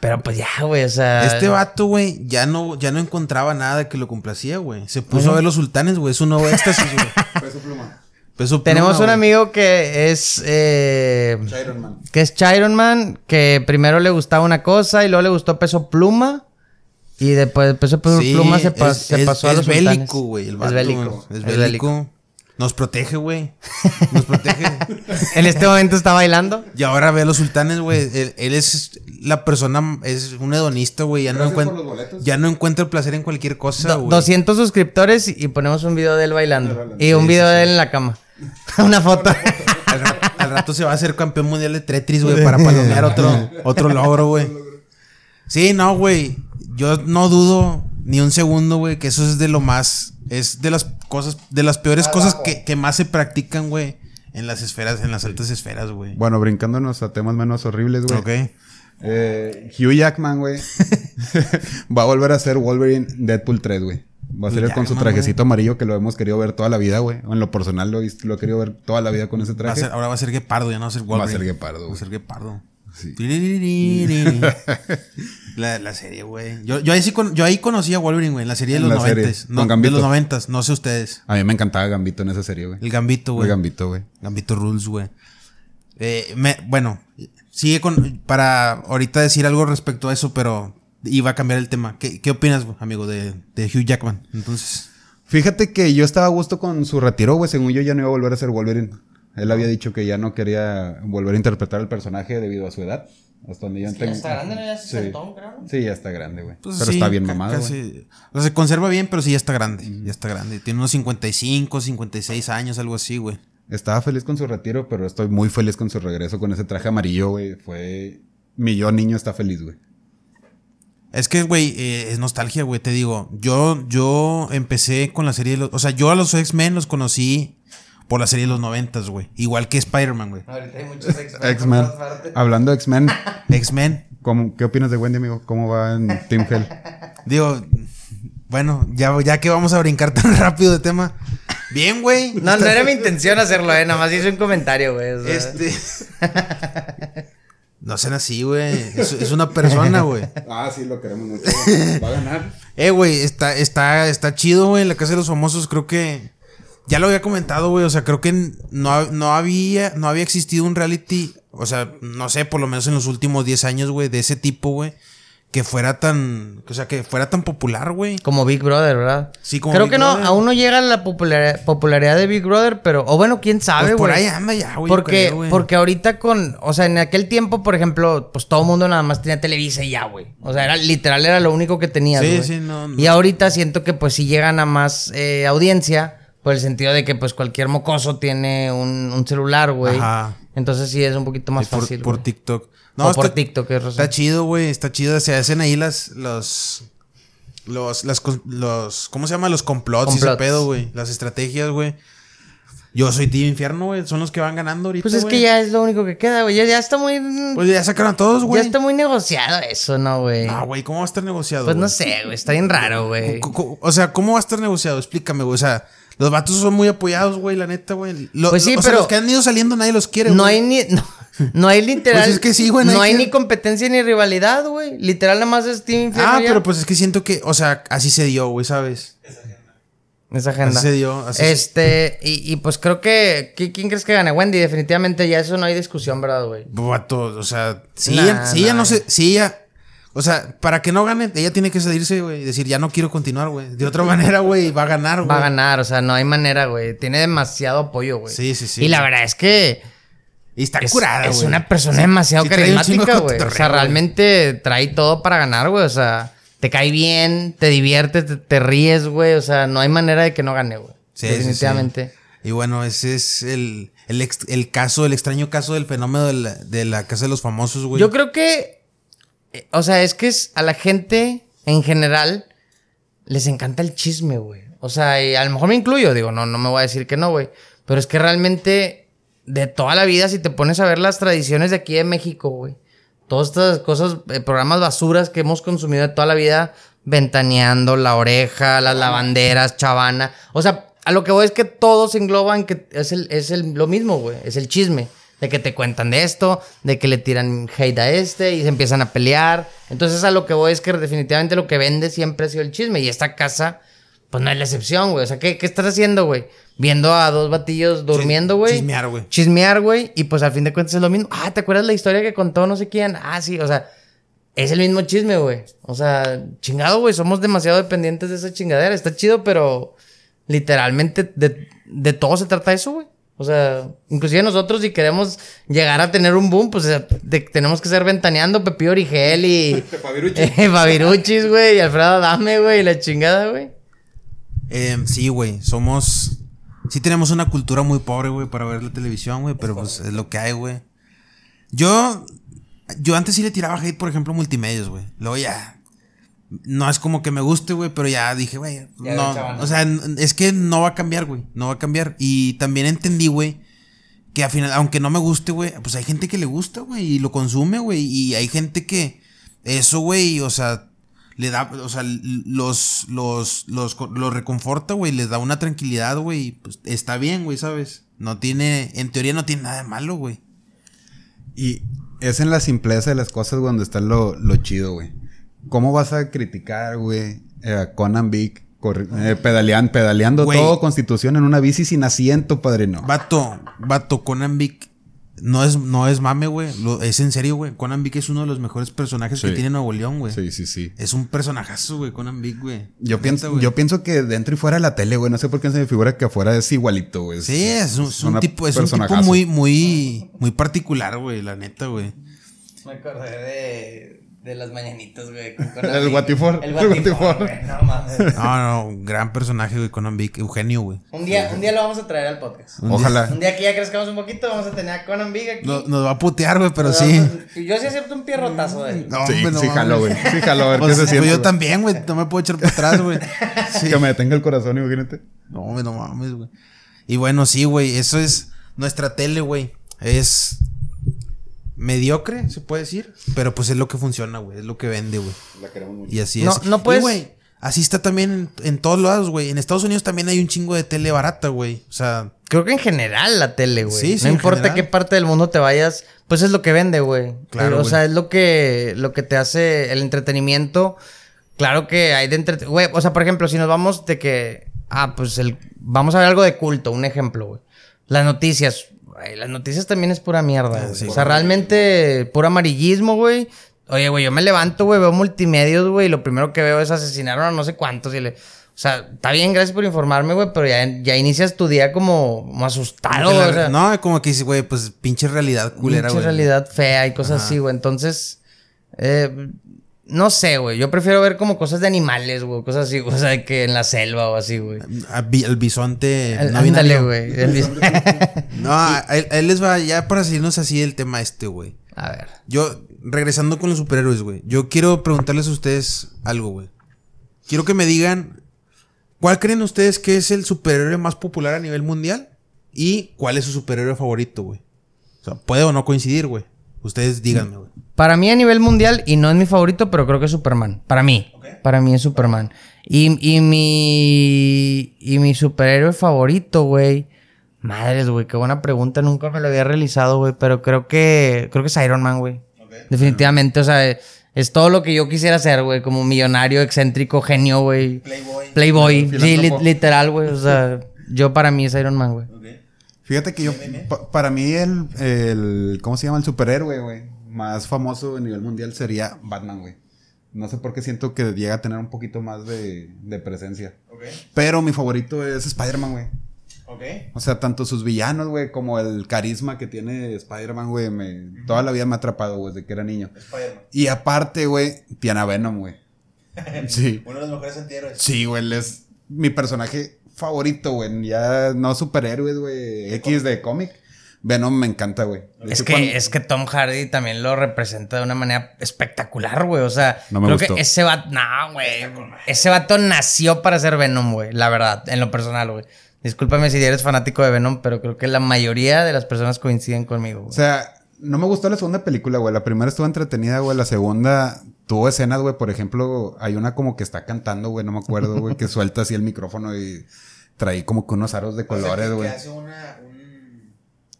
Pero pues ya, güey, o sea. Este vato, güey, ya no, ya no encontraba nada que lo complacía, güey. Se puso a ver los sultanes, güey. Es un nuevo éxtasis, güey. [laughs] Peso pluma. Peso Tenemos pluma, un amigo que es. eh, Iron Man. que es Chiron Man, que primero le gustaba una cosa y luego le gustó peso pluma. Y después de peso Sí, pluma se, pas- es, se es- pasó a es los sultanes. bélico, güey. El Es bélico. Es es bélico. bélico. Nos protege, güey. [laughs] Nos protege. En este momento está bailando. y ahora ve a los sultanes, güey. Él, él es la persona, es un hedonista, güey. Ya, no ya no encuentra el placer en cualquier cosa, güey. 200 suscriptores y, ponemos un video de él bailando. Y un Sí, video sí, de él en la cama. [laughs] una foto. Al, ra- al rato se va a hacer campeón mundial de Tetris, güey, para [laughs] palomear otro, otro logro, güey. Sí, no, güey. Yo no dudo ni un segundo, güey, que eso es de lo más. Es de las cosas, de las peores cosas que, que más se practican, güey, en las esferas, en las altas esferas, güey. Bueno, brincándonos a temas menos horribles, güey. Ok. Eh, Hugh Jackman, güey. [laughs] va a volver a ser Wolverine Deadpool 3, güey. Va a ser con su trajecito amarillo que lo hemos querido ver toda la vida, güey. En lo personal lo lo he querido ver toda la vida con ese Va traje. ser- ahora va a ser Guepardo, ya no va a ser Va a Wolverine. ser Guepardo, Va a ser Guepardo. Sí. [laughs] La, la serie, güey. Yo, yo, ahí sí con- yo ahí conocí a Wolverine, güey, en la serie de En los noventas. No, de los noventas, no sé ustedes. A mí me encantaba Gambito en esa serie, güey. El Gambito, güey. El Gambito, güey. Gambito Rules, güey. Eh, bueno, sigue con. Para ahorita decir algo respecto a eso, pero iba a cambiar el tema. ¿Qué, qué opinas, amigo, de, de Hugh Jackman? Entonces. Fíjate que yo estaba a gusto con su retiro, güey. Según yo ya no iba a volver a ser Wolverine. Él había dicho que ya no quería volver a interpretar el personaje debido a su edad. Hasta donde yo tengo. Sí. Sí, ya está grande, güey. pues, Pero sí, está bien mamado, güey. casi- O sea, se conserva bien, pero sí ya está grande. Ya está grande. Tiene unos 55, 56 años, algo así, güey. Estaba feliz con su retiro, pero estoy muy feliz con su regreso con ese traje amarillo, güey. Fue mi yo niño está feliz, güey. Es que, güey, eh, es nostalgia, güey, te digo. Yo, yo empecé con la serie de los... O sea, yo a los X-Men los conocí por la serie de los noventas, güey. Igual que Spider-Man, güey. Ahorita hay muchos X-Men. Hablando de X-Men, [laughs] X-Men. ¿cómo- ¿qué opinas de Wendy, amigo? ¿Cómo va en Team Hell? Digo, bueno, ya, ya que vamos a brincar tan [laughs] rápido de tema. Bien, güey. No, no era mi intención hacerlo, eh. Nada más hice un comentario, güey. o sea. Este. [laughs] no sean así, güey. Es, es una persona, güey. [laughs] Ah, sí, lo queremos mucho. Va a ganar. [laughs] Eh, güey, está, está, está chido, güey. La casa de los famosos, creo que. Ya lo había comentado, güey. O sea, creo que no, no había. No había existido un reality. O sea, no sé, por lo menos en los últimos 10 años, güey, de ese tipo, güey. Que fuera tan. O sea, que fuera tan popular, güey. Como Big Brother, ¿verdad? Sí, como Creo Big que no, aún no llega la popularidad, popularidad de Big Brother, pero, o bueno, quién sabe, Pues por güey. ahí anda ya, güey. porque, creo, güey. porque ahorita con, o sea, en aquel tiempo, por ejemplo, pues todo el mundo nada más tenía Televisa y ya, güey. O sea, era literal, era lo único que tenías, Sí, güey. sí, no, no. Y ahorita siento que pues sí llegan a más eh, audiencia, por el sentido de que pues cualquier mocoso tiene un, un celular, güey. Ajá. Entonces sí es un poquito más Sí, por, fácil. por güey. TikTok. O por TikTok, es. Está chido, güey. Está chido. Se hacen ahí las. Los. Los. Las, los ¿Cómo se llama? Los complots, y ese pedo, güey. Las estrategias, güey. Yo soy Team Infierno, güey. Son los que van ganando ahorita. Pues es que ya es lo único que queda, güey. Ya, ya está muy. Pues ya sacaron a todos, güey. ya está muy negociado eso, ¿no, güey? No, güey. ¿Cómo va a estar negociado? pues no sé, güey. Está bien raro, güey. O sea, ¿cómo va a estar negociado? Explícame, güey. O sea, los vatos son muy apoyados, güey, la neta, güey. Lo- Pues sí, o sea, pero- los que han ido saliendo nadie los quiere, No güey. hay ni. [laughs] No, no hay literal. Pues es que sí, güey, no hay que- ni competencia ni rivalidad, güey. Literal, nada más es Team. Ah, ya. pero pues es que siento que, o sea, así se dio, güey, ¿sabes? Esa agenda. Así se dio. Así se- Este, y, y pues creo que. ¿qui- ¿Quién crees que gane? Wendy, definitivamente ya eso no hay discusión, ¿verdad, güey? Vato, o sea, Nah, si ella nah. no se, si ella, o sea, para que no gane, ella tiene que salirse, güey, decir, ya no quiero continuar, güey. De otra [laughs] manera, güey, va a ganar, güey. Va a ganar, o sea, no hay manera, güey. Tiene demasiado apoyo, güey. Sí, sí, sí. Y la verdad es que. Y está Es, curada, es güey. una persona demasiado sí carismática, güey. O sea, realmente trae todo para ganar, güey. O sea, te cae bien, te diviertes, te, te ríes, güey. O sea, no hay manera de que no gane, güey. Sí, sí, sí. Definitivamente. Y bueno, ese es el, el, ex- el caso, el extraño caso del fenómeno de la, de la casa de los famosos, güey. Yo creo que. Eh, O sea, es que es a la gente en general les encanta el chisme, güey. O sea, y a lo mejor me incluyo, digo, no, no me voy a decir que no, güey. Pero es que realmente, de toda la vida, si te pones a ver las tradiciones de aquí de México, güey. Todas estas cosas, eh, programas basuras que hemos consumido de toda la vida, ventaneando, la oreja, las lavanderas, chavana. O sea, a lo que voy es que todos engloban que es, el, es el, lo mismo, güey. Es el chisme. De que te cuentan de esto, de que le tiran hate a este y se empiezan a pelear. Entonces a lo que voy es que definitivamente lo que vende siempre ha sido el chisme. Y esta casa, pues no es la excepción, güey. O sea, ¿qué, qué estás haciendo, güey? Viendo a dos batillos durmiendo, güey. chismear, güey. Chismear, güey. Y pues al fin de cuentas es lo mismo. Ah, ¿te acuerdas la historia que contó no sé quién? Ah, sí, o sea, es el mismo chisme, güey. O sea, chingado, güey. Somos demasiado dependientes de esa chingadera. Está chido, pero literalmente de, de todo se trata eso, güey. O sea, inclusive nosotros si queremos llegar a tener un boom, pues de- tenemos que ser ventaneando Pepillo Origel y... [laughs] eh, Fabiruchis, [laughs] güey, y Alfredo Adame, güey, y la chingada, güey. Eh, sí, güey, somos... Sí tenemos una cultura muy pobre, güey, para ver la televisión, güey, pero pues es lo que hay, güey. Yo... Yo antes sí le tiraba hate, por ejemplo, a multimedios, güey. Luego ya... No es como que me guste, güey, pero ya dije, güey, no, o sea, es que no va a cambiar, güey, no va a cambiar. Y también entendí, güey, que al final, aunque no me guste, güey, pues hay gente que le gusta, güey, y lo consume, güey, y hay gente que eso, güey, o sea, le da, o sea, los, los, los, los reconforta, güey, les da una tranquilidad, güey, pues está bien, güey, ¿sabes? No tiene, en teoría no tiene nada de malo, güey. Y es en la simpleza de las cosas donde está lo, lo chido, güey. ¿Cómo vas a criticar, güey, eh, a Conan Big eh, pedalean- pedaleando Güey. todo Constitución en una bici sin asiento, padrino? Vato, vato, Conan Vic no es, no es mame, güey, es en serio, güey. Conan Vic es uno de los mejores personajes que tiene Nuevo León, güey. Sí, sí, sí. Es un personajazo, güey, Conan Vic, güey. Yo pienso, güey. yo pienso que dentro y fuera de la tele, güey. No sé por qué se me figura que afuera es igualito, güey. Sí, es un, es un tipo, es un tipo muy, muy, muy particular, güey, la neta, güey. Me acordé de, de las mañanitas, güey. El. Guatifor, El Guatifor, no mames. No, no, gran personaje, güey, Conan Big. Eugenio, güey. Un día, un día lo vamos a traer al podcast. Ojalá. Un día que ya crezcamos un poquito, vamos a tener a Conan Big aquí. No- nos va a putear, güey, pero Nos sí. a- Yo sí acepto un pierrotazo de él. No, Sí, hombre, no sí, güey. Sí, jalo, a ver Pues, qué se pues siente. yo también, güey. No me puedo echar para atrás, güey. Sí. [laughs] Que me detenga el corazón, imagínate. No, güey, no mames, güey. Y bueno, sí, güey. Eso es nuestra tele, güey. Es mediocre, se puede decir. Pero pues es lo que funciona, güey. Es lo que vende, güey. La queremos mucho. Y así No- es. no puedes- Y, güey, así está también en, en todos lados, güey. En Estados Unidos también hay un chingo de tele barata, güey. O sea, Creo que en general la tele, güey. Sí, sí, no importa general. qué parte del mundo te vayas, pues es lo que vende, güey. Claro, O güey. sea, es lo que, lo que te hace el entretenimiento. Claro que hay de entretenimiento. Güey, o sea, por ejemplo, si nos vamos de que. Ah, pues el. Vamos a ver algo de culto, un ejemplo, güey. Las noticias. Güey, las noticias también es pura mierda. Ah, sí. o sea, realmente puro amarillismo, güey. Oye, güey, yo me levanto, güey, veo multimedios, güey, y lo primero que veo es asesinaron a no sé cuántos y le... O sea, está bien, gracias por informarme, güey, pero ya, ya inicias tu día como, como asustado, güey. O sea, no, como que dices, güey, pues pinche realidad culera, pinche güey. realidad fea y cosas así, güey. Entonces, eh, no sé, güey. Yo prefiero ver como cosas de animales, güey. Cosas así, o sea, que en la selva o así, güey. El bisonte. El- no Ándale, güey. El bis- [laughs] No, a, él, a él les va, ya para salirnos así el tema este, güey. A ver. Yo, regresando con los superhéroes, güey. Yo quiero preguntarles a ustedes algo, güey. Quiero que me digan, ¿cuál creen ustedes que es el superhéroe más popular a nivel mundial? ¿Y cuál es su superhéroe favorito, güey? O sea, puede o no coincidir, güey. Ustedes díganme, güey. Para mí a nivel mundial, y no es mi favorito, pero creo que es Superman. Para mí. Para mí es Superman. Y, y mi. Y mi superhéroe favorito, güey. Madres, güey, qué buena pregunta. Nunca me lo había realizado, güey. Pero creo que. Creo que es Iron Man, güey. Definitivamente, o sea, es todo lo que yo quisiera ser, güey. Como millonario, excéntrico, genio, güey. Playboy. Playboy. Sí, li- literal, güey. O sea, [laughs] yo para mí es Iron Man, güey. Fíjate que yo, pa- para mí el, el, ¿cómo se llama? El superhéroe, güey, más famoso a nivel mundial sería Batman, güey. No sé por qué siento que llega a tener un poquito más de, de presencia. Pero mi favorito es Spider-Man, güey. Ok. O sea, tanto sus villanos, güey, como el carisma que tiene Spider-Man, güey, me, toda la vida me ha atrapado, güey, desde que era niño. Spider-Man. Y aparte, güey, tiene a Venom, güey. [laughs] Sí. Uno de los mejores antihéroes. Sí, güey, él es mi personaje favorito, güey. Ya no superhéroes, güey. X de cómic. Venom me encanta, güey. Es que, cuando- es que Tom Hardy también lo representa de una manera espectacular, güey. O sea, No me creo gustó. que ese vato, no, güey. Ese vato nació para ser Venom, güey. La verdad, en lo personal, güey. Discúlpame si eres fanático de Venom, pero creo que la mayoría de las personas coinciden conmigo, O güey. sea, no me gustó la segunda película, güey. La primera estuvo entretenida, güey. La segunda tuvo escenas, güey. Por ejemplo, hay una como que está cantando, güey. No me acuerdo, güey. que suelta así el micrófono y trae como que unos aros de O sea, colores, que- güey. Que hace una, un-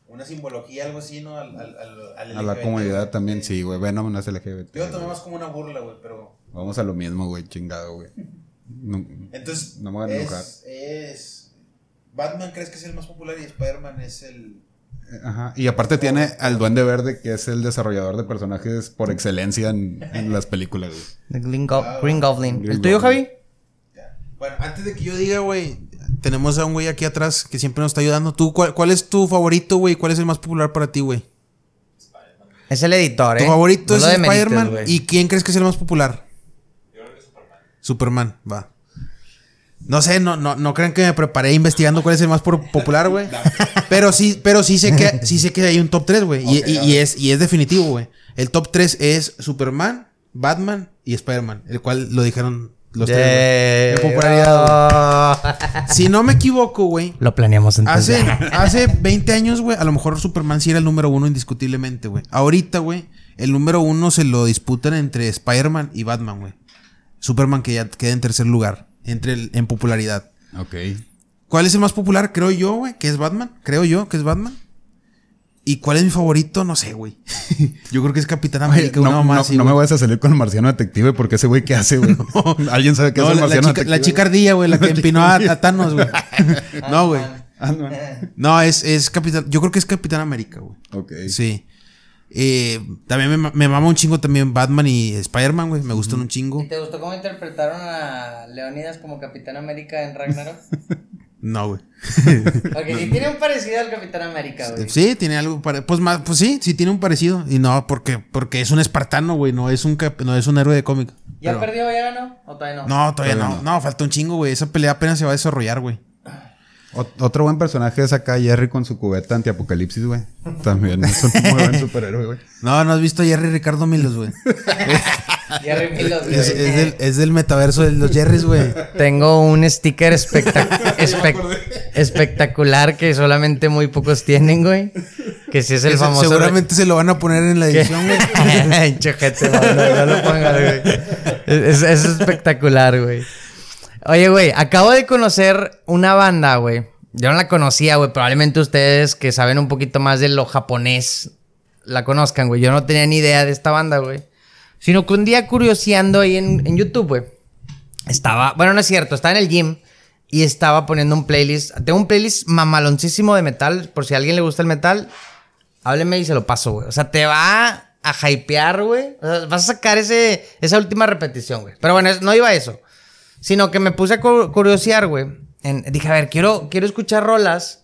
una simbología, algo así, ¿no? Al, al, al, al A la LGBT, comunidad güey. también, sí, güey. Venom no es LGBT. Yo lo tomé más como una burla, güey, pero. Vamos a lo mismo, güey. Chingado, güey. No- Entonces. No me van a enojar. es, es. Batman crees que es el más popular y Spider-Man es el. Ajá. Y aparte tiene al Duende Verde, que es el desarrollador de personajes por excelencia en, en las películas, güey. The Green, Go- Green Goblin. Green ¿El tuyo, Goblin. Javi? Ya. Bueno, antes de que yo diga, güey, tenemos a un güey aquí atrás que siempre nos está ayudando. ¿Tú, cuál, cuál es tu favorito, güey? ¿Cuál es el más popular para ti, güey? Es el editor, ¿eh? Tu favorito No es Spider-Man. ¿Y quién crees que es el más popular? Yo creo que Superman. Superman, va. No sé, no, no, no crean que me preparé investigando cuál es el más popular, güey. pero sí, pero sí sé que, sí sé que hay un top 3, güey. Y, y- y es, y es definitivo, güey. El top 3 es Superman, Batman y Spider-Man. El cual lo dijeron los tres. Yeah. güey. En popularidad, güey. [laughs] Si no me equivoco, güey. Lo planeamos entonces. Hace, hace 20 años, güey, a lo mejor Superman sí era el número uno indiscutiblemente, güey. Ahorita, güey, el número uno se lo disputan entre Spider-Man y Batman, güey. Superman que ya queda en tercer lugar entre el- en popularidad. Ok. ¿Cuál es el más popular? Creo yo, güey, que es Batman. Creo yo que es Batman. ¿Y cuál es mi favorito? No sé, güey. [laughs] yo creo que es Capitán América, no, una mamá no- así, no me vayas a salir con el marciano detective porque ese güey, ¿qué hace, güey? [laughs] [laughs] ¿Alguien sabe qué es el la, la marciano chica, la detective? chicardilla, güey, la que empinó a, a Thanos, güey. no, güey. Ah, no. No, es, es Capitán. Yo creo que es Capitán América, güey. Ok. Sí. Eh, también me, me mama un chingo también Batman y Spider-Man, güey. Me gustan un chingo. ¿Y te gustó cómo interpretaron a Leonidas como Capitán América en Ragnarok? [laughs] No, güey. [laughs] Porque sí tiene un parecido al Capitán América, güey. Sí, tiene algo pare- pues más, pues sí, sí tiene un parecido y no porque porque es un espartano, güey, no es un cap- no es un héroe de cómic. ¿Ya Pero- perdió, ya ganó? ¿O todavía no? No, todavía Todavía no. no. falta un chingo, güey. Esa pelea apenas se va a desarrollar, güey. Ot- Otro buen personaje es acá Jerry con su cubeta antiapocalipsis, güey. También es un muy buen superhéroe, güey. No, no has visto a Jerry Ricardo Milos, güey. [laughs] Jerry Milos, güey. Es, es del, es del metaverso de los Jerrys, güey. Tengo un sticker espectac- [laughs] espec- espectacular que solamente muy pocos tienen, güey. Que si es el famoso. Seguramente se lo van a poner en la edición, güey. [laughs] Chojete, no, no, no lo pongas, güey. Es, es espectacular, güey. Oye, güey, acabo de conocer una banda, güey. Yo no la conocía, güey. Probablemente ustedes que saben un poquito más de lo japonés la conozcan, güey. Yo no tenía ni idea de esta banda, güey. Sino que un día curioseando ahí en, en YouTube, güey. Estaba, bueno, no es cierto, estaba en el gym y estaba poniendo un playlist. Tengo un playlist mamaloncísimo de metal. Por si a alguien le gusta el metal, hábleme y se lo paso, güey. O sea, te va a hypear, güey. O sea, vas a sacar ese, esa última repetición, güey. Pero bueno, no iba a eso. Sino que me puse a cu- curiosear, güey. En- Dije, a ver, quiero, quiero escuchar rolas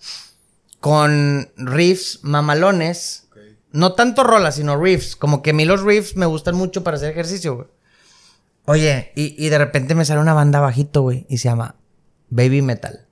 con riffs mamalones. No tanto rolas, sino riffs. Como que a mí los riffs me gustan mucho para hacer ejercicio, güey. Oye, y, y de repente me sale una banda bajito, güey. Y se llama Baby Metal.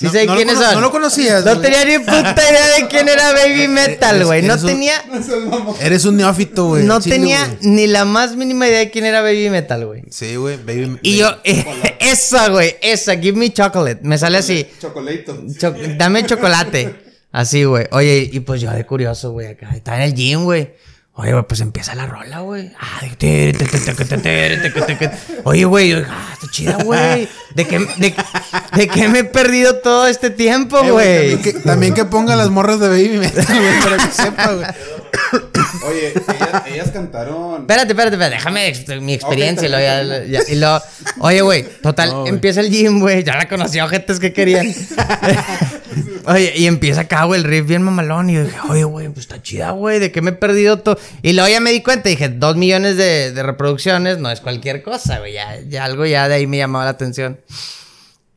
¿Sí No- sé no lo quiénes cono- son? no lo conocías, No güey. tenía ni puta idea de quién era Baby Metal, güey. No eres un- tenía... [laughs] Eres un neófito, güey. No Chile, tenía güey. ni la más mínima idea de quién era Baby Metal, güey. Sí, güey, baby. Y yo, [laughs] esa, güey, esa, give me chocolate. Me sale así, Chocolatito. cho- dame chocolate. Así, güey. Oye, y pues yo de curioso, güey, acá estaba en el gym, güey. Oye, güey, pues empieza la rola, güey. Oye, güey, ah, está chida, güey. ¿De qué, de, de qué me he perdido todo este tiempo, eh, güey? También, que, también que ponga las morras de Baby Metal, güey, para que sepa, güey. [coughs] Oye, ellas, ellas cantaron. Espérate, espérate, espérate, déjame ex- mi experiencia. y luego ya- ya- y luego, oye, güey, total, No, empieza el gym, güey. Ya la conocí a ojetes que querían. [laughs] oye, y empieza acá, güey, el riff bien mamalón. Y yo dije, oye, güey, pues está chida, güey, ¿de qué me he perdido todo? Y luego ya me di cuenta, dije, dos millones de, de reproducciones no es cualquier cosa, güey. Ya, ya algo ya de ahí me llamaba la atención.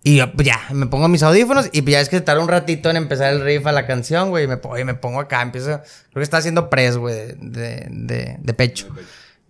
Y yo, pues ya, me pongo mis audífonos y pues ya es que tarda un ratito en empezar el riff a la canción, güey. Y me, pongo- y me pongo acá, empiezo. Creo que está haciendo press, güey, de, de pecho.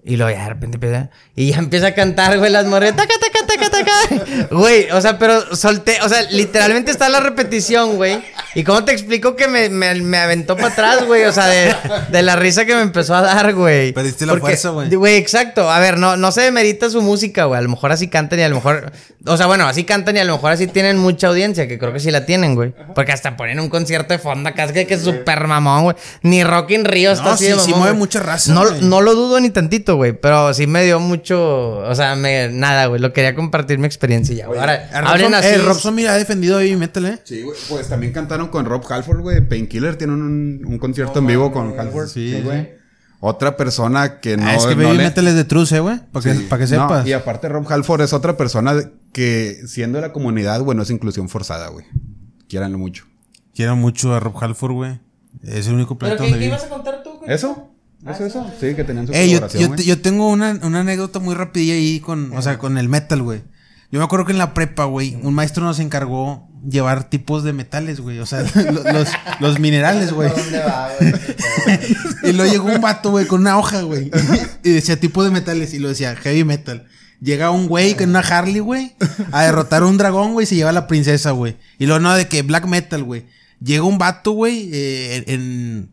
Y luego ya de repente empieza. Y ya empieza a cantar, güey, las morretas. Taca, taca, taca, taca. Güey, o sea, pero solté. O sea, literalmente está la repetición, güey. ¿Y cómo te explico que me, me, me aventó para atrás, güey? O sea, de, de la risa que me empezó a dar, güey. Perdiste la fuerza, güey. Güey, exacto. A ver, no, no se demerita su música, güey. A lo mejor así cantan y a lo mejor. O sea, bueno, así cantan y a lo mejor así tienen mucha audiencia, que creo que sí la tienen, güey. Porque hasta ponen un concierto de fondo acá, es que, que es súper mamón, güey. Ni Rock in Rio está así sí, de sí mamón, mueve güey. mucha raza, No, güey. no lo dudo ni tantito, güey. Pero sí me dio mucho. O sea, me, nada, güey. Lo quería compartir mi experiencia ya. güey. Ahora, hablen Rob, así. eh, Rob Zombie ha defendido a baby metal, eh. Sí, güey. Pues también cantaron con Rob Halford, güey. Painkiller tiene un, un concierto en vivo con Halford. Sí, güey. Otra persona que no. Ah, es que no baby le- de truce, güey. Para que, Sí. pa' que No, sepas. y aparte Rob Halford es otra persona que siendo de la comunidad, güey, no es inclusión forzada, güey. Quieranlo mucho. Quiero mucho a Rob Halford, güey. Es el único ¿Pero planeta qué, donde qué vive. ibas a contar tú, güey? ¿Eso? ¿Eso, eso? Sí, que tenían su Eh, yo, colaboración, yo, güey. te- yo tengo una, una anécdota muy rapidilla ahí con, o sea, con el metal, güey. Yo me acuerdo que en la prepa, güey, un maestro nos encargó llevar tipos de metales, güey. O sea, [laughs] lo- los, los minerales, güey. ¿Por dónde va, güey? [laughs] Y luego llegó un vato, güey, con una hoja, güey. Y decía tipo de metales. Y lo decía heavy metal. Llega un güey con una Harley, güey, a derrotar a un dragón, güey, y se lleva a la princesa, güey. Y luego no, de que black metal, güey. Llega un vato, güey, eh, en,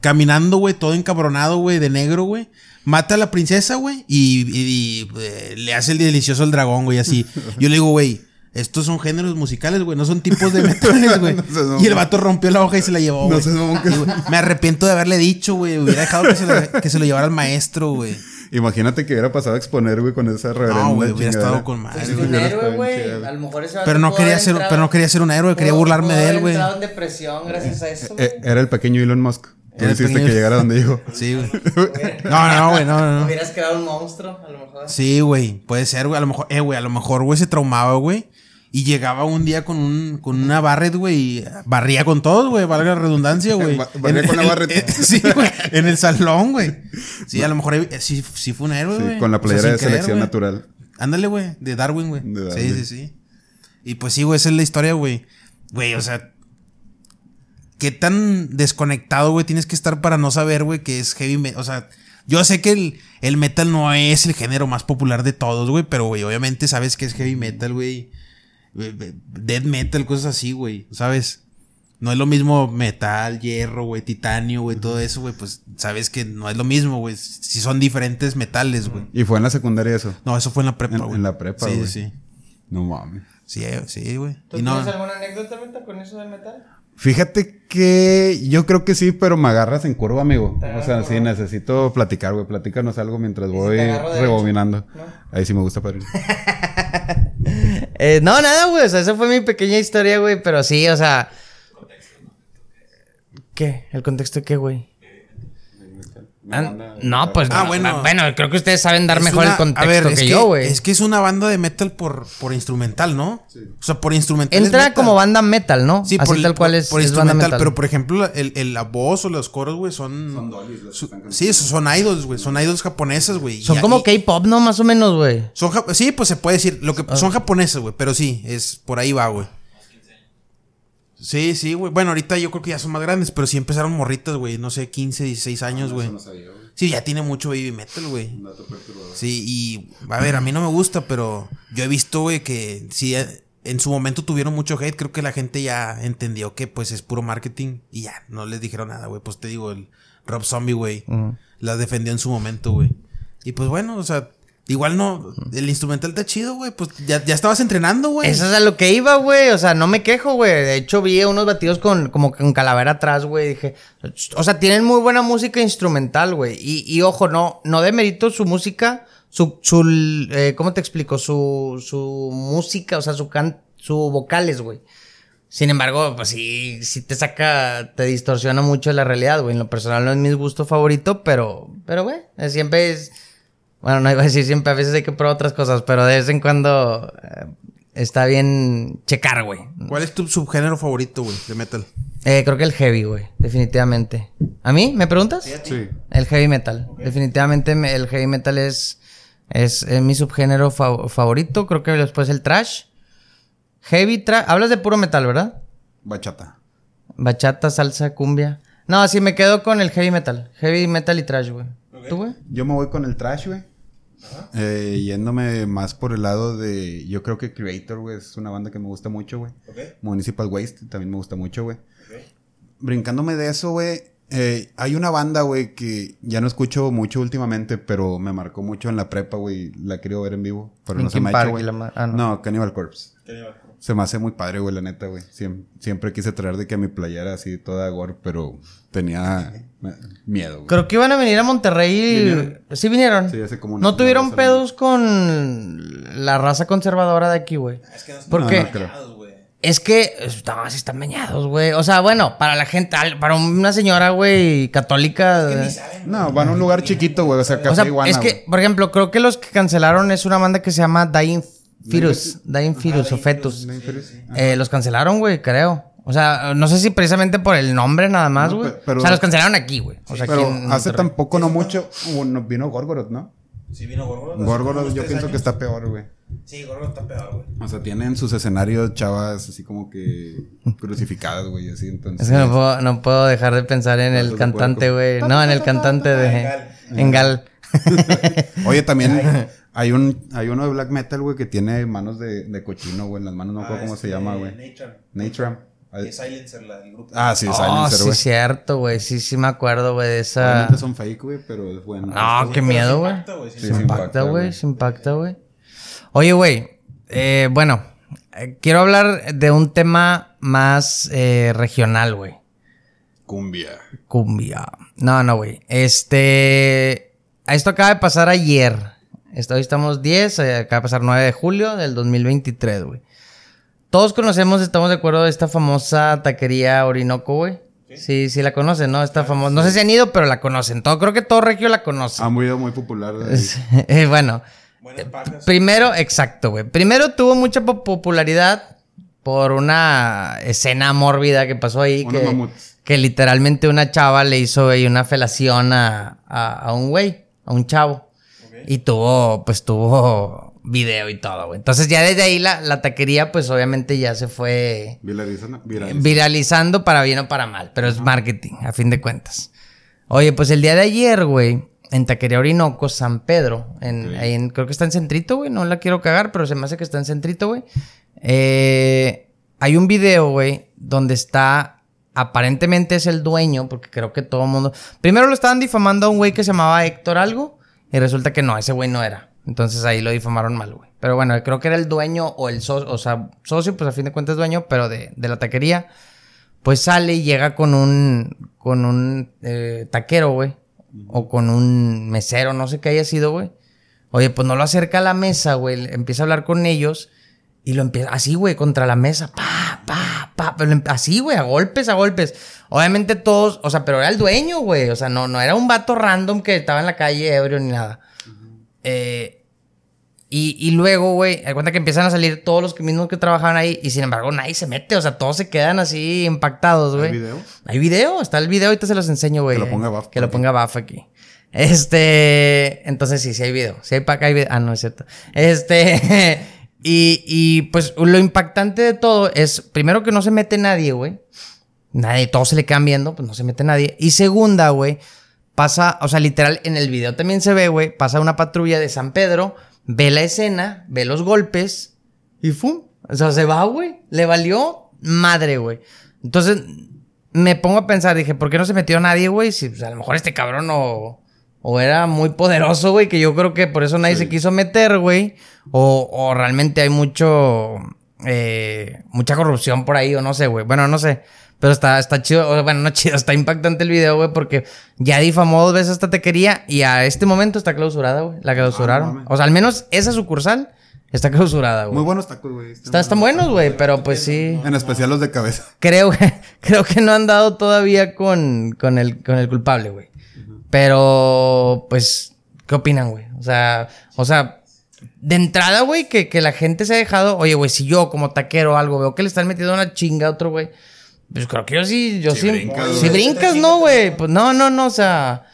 caminando, güey, todo encabronado, güey, de negro, güey. Mata a la princesa, güey, y, y- y, eh, le hace el delicioso al dragón, güey, así. [laughs] Yo le digo, güey, estos son géneros musicales, güey, no son tipos de [laughs] metales, güey. No y el vato rompió la hoja y se la llevó, No güey. mamón que- Me arrepiento de haberle dicho, güey. Hubiera dejado que se, lo, [laughs] que se lo llevara al maestro, güey. Imagínate que hubiera pasado a exponer, güey, con esa reverenda No, güey, hubiera estado con madre, Es Sí, un héroe, güey. A lo mejor ese Pero no quería ser, entrado- pero no quería ser un héroe, quería burlarme de él, güey. en depresión gracias a eso. Eh, Era el pequeño Elon Musk. Tú hiciste pequeño- que llegara donde llegó. [laughs] Sí, güey. [laughs] No, no, güey, no, no, no. Hubieras creado un monstruo, a lo mejor. Sí, güey. Puede ser, güey. A lo mejor, eh, güey, a lo mejor, güey, se traumaba, güey. Y llegaba un día con un, con una barret, güey, y barría con todos, güey, valga la redundancia, güey. Ba- [laughs] barría En- con la barret. eh, sí, güey, en el salón, güey. Sí, a lo mejor eh, sí, sí fue un héroe, Sí, güey. con la O sea, playera de selección natural. Ándale, güey, de Darwin, güey. Sí, sí, sí. Y pues sí, güey, esa es la historia, güey. Güey, o sea, qué tan desconectado, güey, tienes que estar para no saber, güey, que es heavy metal. O sea, yo sé que el, el metal no es el género más popular de todos, güey, pero, güey, obviamente sabes que es heavy metal, güey. Eh, Dead metal, cosas así, güey, ¿sabes? No es lo mismo metal, hierro, güey, titanio, güey, todo eso, güey, pues sabes que no es lo mismo, güey. Si son diferentes metales, güey. ¿Y fue en la secundaria eso? No, eso fue en la prepa, En- güey. en la prepa, Sí, güey. sí. No mames. Sí, eh, sí, güey. ¿Tú Y no, tienes alguna anécdota, Meta, con eso del metal? Fíjate que yo creo que sí, pero me agarras en curva, amigo. O sea, sí, necesito platicar, güey. Platícanos algo mientras si voy derecho? rebobinando. ¿No? Ahí sí me gusta, padre. [laughs] Eh, no, nada, güey. O sea, esa fue mi pequeña historia, güey. Pero sí, o sea. ¿Qué? ¿El contexto de qué, güey? Ah, no, pues Ah, no, bueno. no, bueno, creo que ustedes saben dar es mejor una- el contexto a ver, es que, yo, güey. Es que es una banda de metal por, por instrumental, ¿no? O sea, por instrumental. Entra como banda metal, ¿no? Sí, Así por, tal cual por- es, por es banda instrumental, metal. pero por ejemplo, la, el- el- la voz o los coros, güey, son. su- sí, esos son idols, güey. Son idols japonesas, güey. Son Y- como K-pop, ¿no? Más o menos, güey. Son sí, pues se puede decir. Lo que, Ah. Son japonesas, güey. Pero sí, es por ahí va, güey. Sí, sí, güey. Bueno, ahorita yo creo que ya son más grandes, pero sí empezaron morritas, güey. No sé, 15, 16 años, güey. Sí, ya tiene mucho baby metal, güey. Sí, y a ver, a mí no me gusta, pero yo he visto, güey, que sí, eh, en su momento tuvieron mucho hate. Creo que la gente ya entendió que, pues, es puro marketing y ya, no les dijeron nada, güey. Pues te digo, el Rob Zombie, güey, las defendió en su momento, güey. Y pues bueno, o sea, igual no, el instrumental está chido, güey. Pues ya, ya estabas entrenando, güey. Eso es a lo que iba, güey. O sea, no me quejo, güey. De hecho, vi unos batidos con como con calavera atrás, güey. Dije, o sea, tienen muy buena música instrumental, güey. Y, y ojo, no, no demerito su música, su, su, eh, ¿cómo te explico? Su, su música, o sea, su can, su vocales, güey. Sin embargo, pues sí, sí te saca, te distorsiona mucho la realidad, güey. En lo personal no es mi gusto favorito, pero, pero, güey, siempre es, bueno, no iba a decir siempre, a veces hay que probar otras cosas, pero de vez en cuando eh, está bien checar, güey. ¿Cuál es tu subgénero favorito, güey, de metal? Eh, creo que el heavy, güey, definitivamente. ¿A mí? ¿Me preguntas? Sí. El heavy metal. Definitivamente me- el heavy metal es, es, mi subgénero fa- favorito. Creo que después el trash. Heavy trash. Hablas de puro metal, ¿verdad? Bachata. Bachata, salsa, cumbia. No, sí, me quedo con el heavy metal. Heavy metal y trash, güey. ¿Tú, güey? Yo me voy con el trash, güey. Eh, yéndome más por el lado de. Yo creo que Creator, güey, es una banda que me gusta mucho, güey. Ok. Municipal Waste también me gusta mucho, güey. Brincándome de eso, güey. eh, hay una banda, güey, que ya no escucho mucho últimamente, pero me marcó mucho en la prepa, güey. La quiero ver en vivo. Pero no se me ha hecho, güey. ah, no. no. Cannibal Corpse. Se me hace muy padre, güey, la neta, güey. Siem- Siempre, quise traer de que mi playera así toda gore, pero tenía miedo, güey. Creo que iban a venir a Monterrey. ¿Vinieron? Sí, vinieron. Sí, hace como una- no tuvieron pedos con la raza conservadora de aquí, güey. Es que no están ¿Por qué? bañados, güey. Es que, no, sí están bañados, güey. O sea, bueno, para la gente, al- para una señora, güey, católica. No, van a un lugar chiquito, güey. O sea, café o sea, iguana, es que, güey. por ejemplo, creo que los que cancelaron es una banda que se llama Dying Fetus. Dying Fetus o Fetus. Eh, los cancelaron, güey, creo. O sea, no sé si precisamente por el nombre nada más, güey. o sea, los cancelaron aquí, güey. O sea, aquí Pero en hace Monterrey. tampoco, no mucho, bueno, vino Gorgoroth, ¿no? Sí vino Gorgoroth. Gorgoroth yo pienso que está peor, güey. Sí, Gorgoroth está peor, güey. O sea, tienen sus escenarios chavas así como que crucificadas, güey, así, entonces... Es que no puedo, no puedo dejar de pensar en el cantante, güey. No, en el cantante de... En Gal. Oye, también hay un hay uno de black metal, güey, que tiene manos de, de cochino, güey, en las manos no me acuerdo cómo se llama, güey. Natram. Natram. Es Silencer, la, el grupo. Ah, sí, Oh, Silencer, sí, güey. cierto, güey. Sí, sí me acuerdo, güey, de esa... Obviamente son fake, güey, pero es bueno. No, qué Pero miedo, sí güey. impacta, güey, sí, Sí, sí. sí. impacta, güey. Se impacta, güey. Oye, güey. eh, bueno, eh, quiero hablar de un tema más eh, regional, güey. Cumbia. Cumbia. No, no, güey. Este. Esto acaba de pasar ayer. Hoy estamos 10, eh, acaba de pasar 9 de julio del 2023, güey. Todos conocemos, estamos de acuerdo, de esta famosa taquería Orinoco, güey. Sí, sí la conocen, ¿no? Esta famosa. No sé si han ido, pero la conocen. Todo, creo que todo Regio la conoce. Ha muy, muy popular. [laughs] Eh, bueno, Buenas primero, exacto, güey. Primero tuvo mucha po- popularidad por una escena mórbida que pasó ahí. Unos Que, mamuts. que literalmente una chava le hizo ahí una felación a, a, a un güey, a un chavo. Y tuvo, pues tuvo video y todo, güey. Entonces ya desde ahí la, la taquería, pues obviamente ya se fue Viralizando. viralizando. viralizando para bien o para mal, pero es marketing, a fin de cuentas. Oye, pues el día de ayer, güey, en Taquería Orinoco, San Pedro, en, ahí en- creo que está en Centrito, güey, no la quiero cagar, pero se me hace que está en Centrito, güey. Eh, hay un video, güey, donde está, aparentemente es el dueño, porque creo que todo el mundo... Primero lo estaban difamando a un güey que se llamaba Héctor algo, y resulta que no, ese güey no era. Entonces ahí lo difamaron mal, güey. Pero bueno, creo que era el dueño o el socio, o sea, socio, pues a fin de cuentas dueño, pero de, de la taquería. Pues sale y llega con un, con un eh, taquero, güey. O con un mesero, no sé qué haya sido, güey. Oye, pues no lo acerca a la mesa, güey. Empieza a hablar con ellos. Y lo empieza así, güey, contra la mesa. Pa, pa, pa. Pero así, güey, a golpes, a golpes. Obviamente todos, o sea, pero era el dueño, güey. O sea, no, no era un vato random que estaba en la calle ebrio ni nada. Eh, y, y luego, güey, da cuenta que empiezan a salir todos los mismos que trabajaban ahí. Y sin embargo, nadie se mete. O sea, todos se quedan así impactados, güey. video? Hay video, está el video, ahorita se los enseño, güey. Que lo ponga Baf Que lo ponga Baf aquí. Este. Entonces sí, sí hay video. Sí hay para acá, hay video. Ah, no, es cierto. Este. [laughs] y, y pues lo impactante de todo es, primero que no se mete nadie, güey. Nadie, todos se le quedan viendo, pues no se mete nadie. Y segunda, güey, pasa, o sea, literal, en el video también se ve, güey, pasa una patrulla de San Pedro, ve la escena, ve los golpes y ¡fum! O sea, se va, güey. Le valió madre, güey. Entonces, me pongo a pensar, dije, ¿por qué no se metió nadie, güey? Si pues, a lo mejor este cabrón o, o era muy poderoso, güey, que yo creo que por eso nadie se quiso meter, güey. O, o realmente hay mucho, eh, mucha corrupción por ahí, o no sé, güey. Bueno, no sé. Pero está, está chido, bueno, no chido, [laughs] está impactante el video, güey, porque ya difamó dos veces esta taquería y a este momento está clausurada, güey. La clausuraron. mames. o sea, al menos esa sucursal está clausurada, güey. Muy buenos tacos, güey. Está- están buenos, güey, pero pues sí. En especial los de cabeza. Creo, [laughs] creo que no han dado todavía con, con, el, con el culpable, güey. Pero, pues, ¿qué opinan, güey? O sea, o sea, de entrada, güey, que, que la gente se ha dejado. Oye, güey, si yo como taquero o algo veo que le están metiendo una chinga a otro, güey. Pues creo que yo sí, yo sí. brincas, si brincas, no, güey. Pues no, no, no, o sea.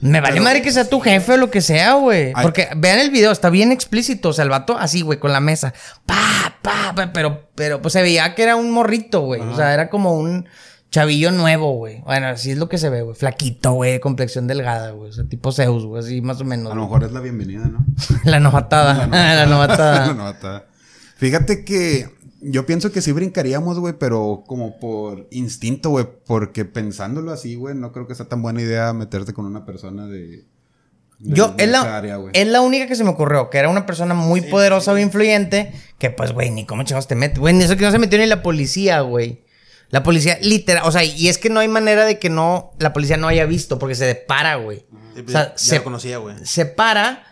Me vale madre que sea tu jefe o lo que sea, güey. Porque vean el video, está bien explícito. O sea, el vato así, güey, con la mesa. Pa, pa, pa, pero, pero, pues se veía que era un morrito, güey. O sea, era como un chavillo nuevo, güey. Bueno, así es lo que se ve, güey. Flaquito, güey, complexión delgada, güey. O sea, tipo Zeus, güey, así más o menos. A lo mejor es la bienvenida, ¿no? [laughs] La novatada. La novatada. [laughs] No, está- [laughs] Fíjate que yo pienso que sí brincaríamos, güey, pero como por instinto, güey, porque pensándolo así, güey, no creo que sea tan buena idea meterte con una persona de... de- Yo, de es la, área, es la única que se me ocurrió, que era una persona muy poderosa o influyente, que pues, güey, ni cómo chingados te metes. Güey, ni eso que no se metió ni la policía, güey. La policía, literal, o sea, y es que no hay manera de que no, la policía no haya visto, porque se depara, güey. Sí, O sea, ya se- lo conocía, güey. Se para,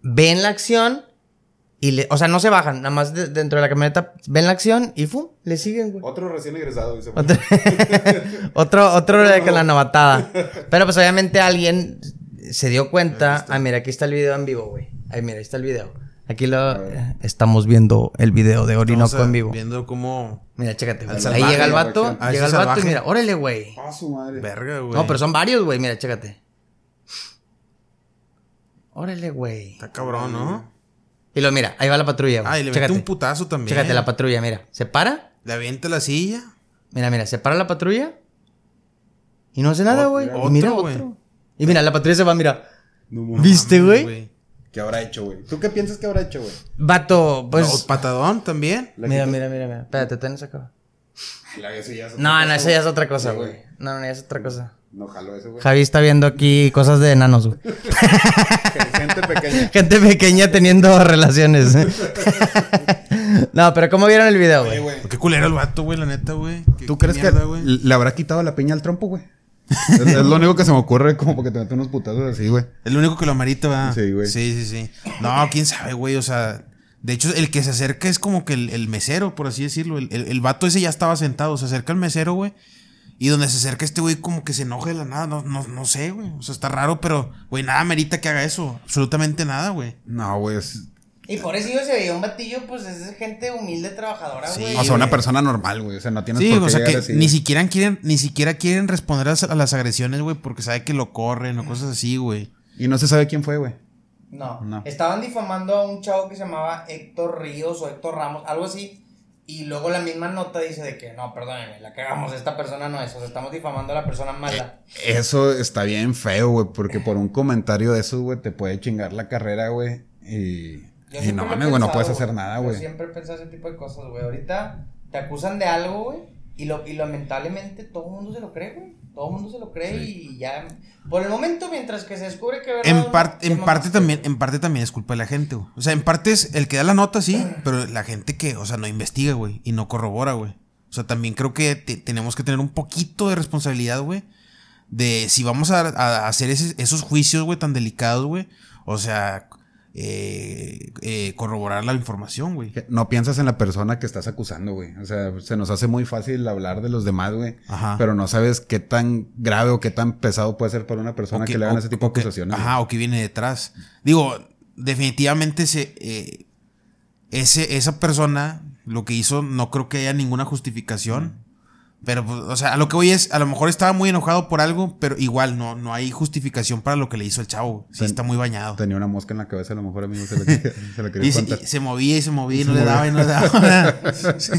ven la acción y le, o sea, no se bajan, nada más de- dentro de la camioneta ven la acción y ¡fum! Le siguen, güey. Otro recién egresado, dice. Otro, [laughs] otro, otro de que la novatada. Pero pues obviamente alguien se dio cuenta. Ah, mira, aquí está el video en vivo, güey. Ahí, mira, ahí está el video. Aquí lo eh, estamos viendo el video de Orinoco Estamos, en eh, vivo. Viendo cómo. Mira, chécate, güey. Ahí llega el vato, llega el vato y mira, órale, güey. Ah, su madre. Verga, güey. No, pero son varios, güey. Mira, chécate. Órale, güey. Está cabrón, ¿no? Y lo mira, ahí va la patrulla. güey. Ah, y le mete un putazo también. Chécate la patrulla, mira. Se para. Le avienta la silla. Mira, mira, se para la patrulla. Y no hace nada, güey. Otro, Y mira, güey. otro. Y mira, la patrulla se va, mira. No. ¿Viste, güey? ¿Qué habrá hecho, güey? ¿Tú qué piensas que habrá hecho, güey? Vato, pues. No, patadón también. ¿La Mira, mira, mira, mira. Espérate, tenés acá. La- eso ya es otra No, no, eso ya es otra cosa, Sí, güey. No, no, ya es otra cosa. No jalo eso, güey. Javi está viendo aquí cosas de enanos, güey. [laughs] Gente pequeña. Gente pequeña teniendo relaciones. [laughs] no, pero ¿cómo vieron el video, güey? Qué culero el vato, güey, la neta, güey. ¿Tú qué crees mierda, que güey? le habrá quitado la piña al trompo, güey? Es, es lo único que se me ocurre, como porque te mete unos putazos así, güey. El único que lo amerita, va. Sí, güey. Sí, sí, sí. No, quién sabe, güey. O sea, de hecho, el que se acerca es como que el, el mesero, por así decirlo. El, el, el vato ese ya estaba sentado. Se acerca el mesero, güey. Y donde se acerca este güey, como que se enoja de la nada. No, no, no sé, güey. O sea, está raro, pero, güey, nada amerita que haga eso. Absolutamente nada, güey. No, güey. es- Y por eso yo se veía un batillo, pues es gente humilde, trabajadora, Sí, güey. O sea, una persona normal, güey. O sea, no tienes Sí, por qué o sea que así. ni siquiera quieren, ni siquiera quieren responder a, las- a las agresiones, güey, porque sabe que lo corren o cosas así, güey. Y no se sabe quién fue, güey. No. No. Estaban difamando a un chavo que se llamaba Héctor Ríos o Héctor Ramos, algo así. Y luego la misma nota dice de que no, perdónenme, la cagamos, esta persona no es, o sea, estamos difamando a la persona mala. Eso está bien feo, güey, porque por un comentario de eso, güey, te puede chingar la carrera, güey. Y, Yo y no mames, güey, no puedes hacer güey. nada, Yo güey. siempre he pensado ese tipo de cosas, güey. Ahorita te acusan de algo, güey. Y, lo, y lamentablemente todo el mundo se lo cree, güey. Todo el mundo se lo cree y ya. Por el momento, mientras que se descubre que. verdad En, par- en parte también, en parte también es culpa de la gente, güey. O sea, en parte es el que da la nota, sí, [clears throat] pero la gente que, o sea, no investiga, güey, y no corrobora, güey. O sea, también creo que te- tenemos que tener un poquito de responsabilidad, güey, de si vamos a, a hacer ese- esos juicios, güey, tan delicados, güey. O sea, eh, eh, corroborar la información, güey. No piensas en la persona que estás acusando, güey. O sea, se nos hace muy fácil hablar de los demás, güey. Ajá. Pero no sabes qué tan grave o qué tan pesado puede ser para una persona que, le hagan o- ese tipo de que- acusaciones. Ajá, o que viene detrás. Digo, definitivamente se, eh, ese, esa persona lo que hizo no creo que haya ninguna justificación. Pero, pues, o sea, a lo que voy es, a lo mejor estaba muy enojado por algo, pero igual no, no hay justificación para lo que le hizo el chavo. Sí, Ten- está muy bañado. Tenía una mosca en la cabeza, a lo mejor amigo se la, quería- [laughs] se la quería Y se, contar. y se movía y se movía y no Se le movía. daba y no le daba. [laughs] Sí.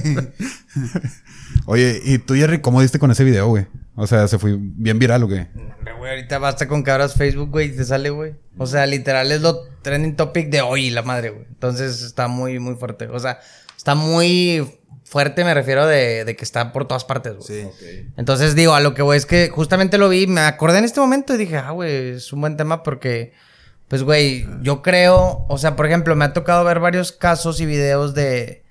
Oye, ¿y tú, Jerry, cómo diste con ese video, güey? O sea, ¿se fue bien viral o qué? Hombre, güey, ahorita basta con que abras Facebook, güey, y te sale, güey. O sea, literal es lo trending topic de hoy, la madre, güey. Entonces está muy, muy fuerte. O sea, está muy fuerte, me refiero de, de que está por todas partes, güey. Sí. Entonces digo, a lo que voy es que justamente lo vi, me acordé en este momento y dije, ah, güey, es un buen tema porque, pues, güey, yo creo, o sea, por ejemplo, me ha tocado ver varios casos y videos de,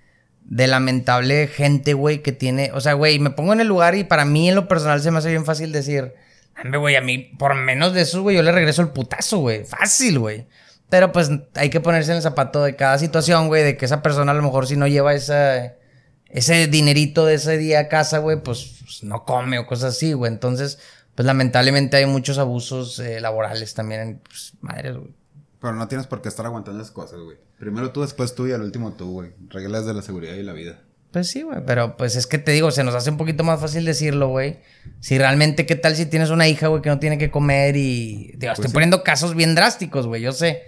de lamentable gente, güey, que tiene, o sea, güey, me pongo en el lugar y para mí en lo personal se me hace bien fácil decir, hombre, güey, a mí por menos de eso, güey, yo le regreso el putazo, güey, fácil, güey. Pero pues hay que ponerse en el zapato de cada situación, güey, de que esa persona a lo mejor si no lleva esa ese dinerito de ese día a casa, güey, pues, pues, no come o cosas así, güey. Entonces, pues lamentablemente hay muchos abusos eh, laborales también en pues, madres, güey. Pero no tienes por qué estar aguantando esas cosas, güey. Primero tú, después tú y al último tú, güey. Reglas de la seguridad y la vida. Pues sí, güey, pero pues es que te digo, se nos hace un poquito más fácil decirlo, güey. Si realmente, ¿qué tal si tienes una hija, güey, que no tiene que comer y... Digo, estoy sí. poniendo casos bien drásticos, güey, yo sé.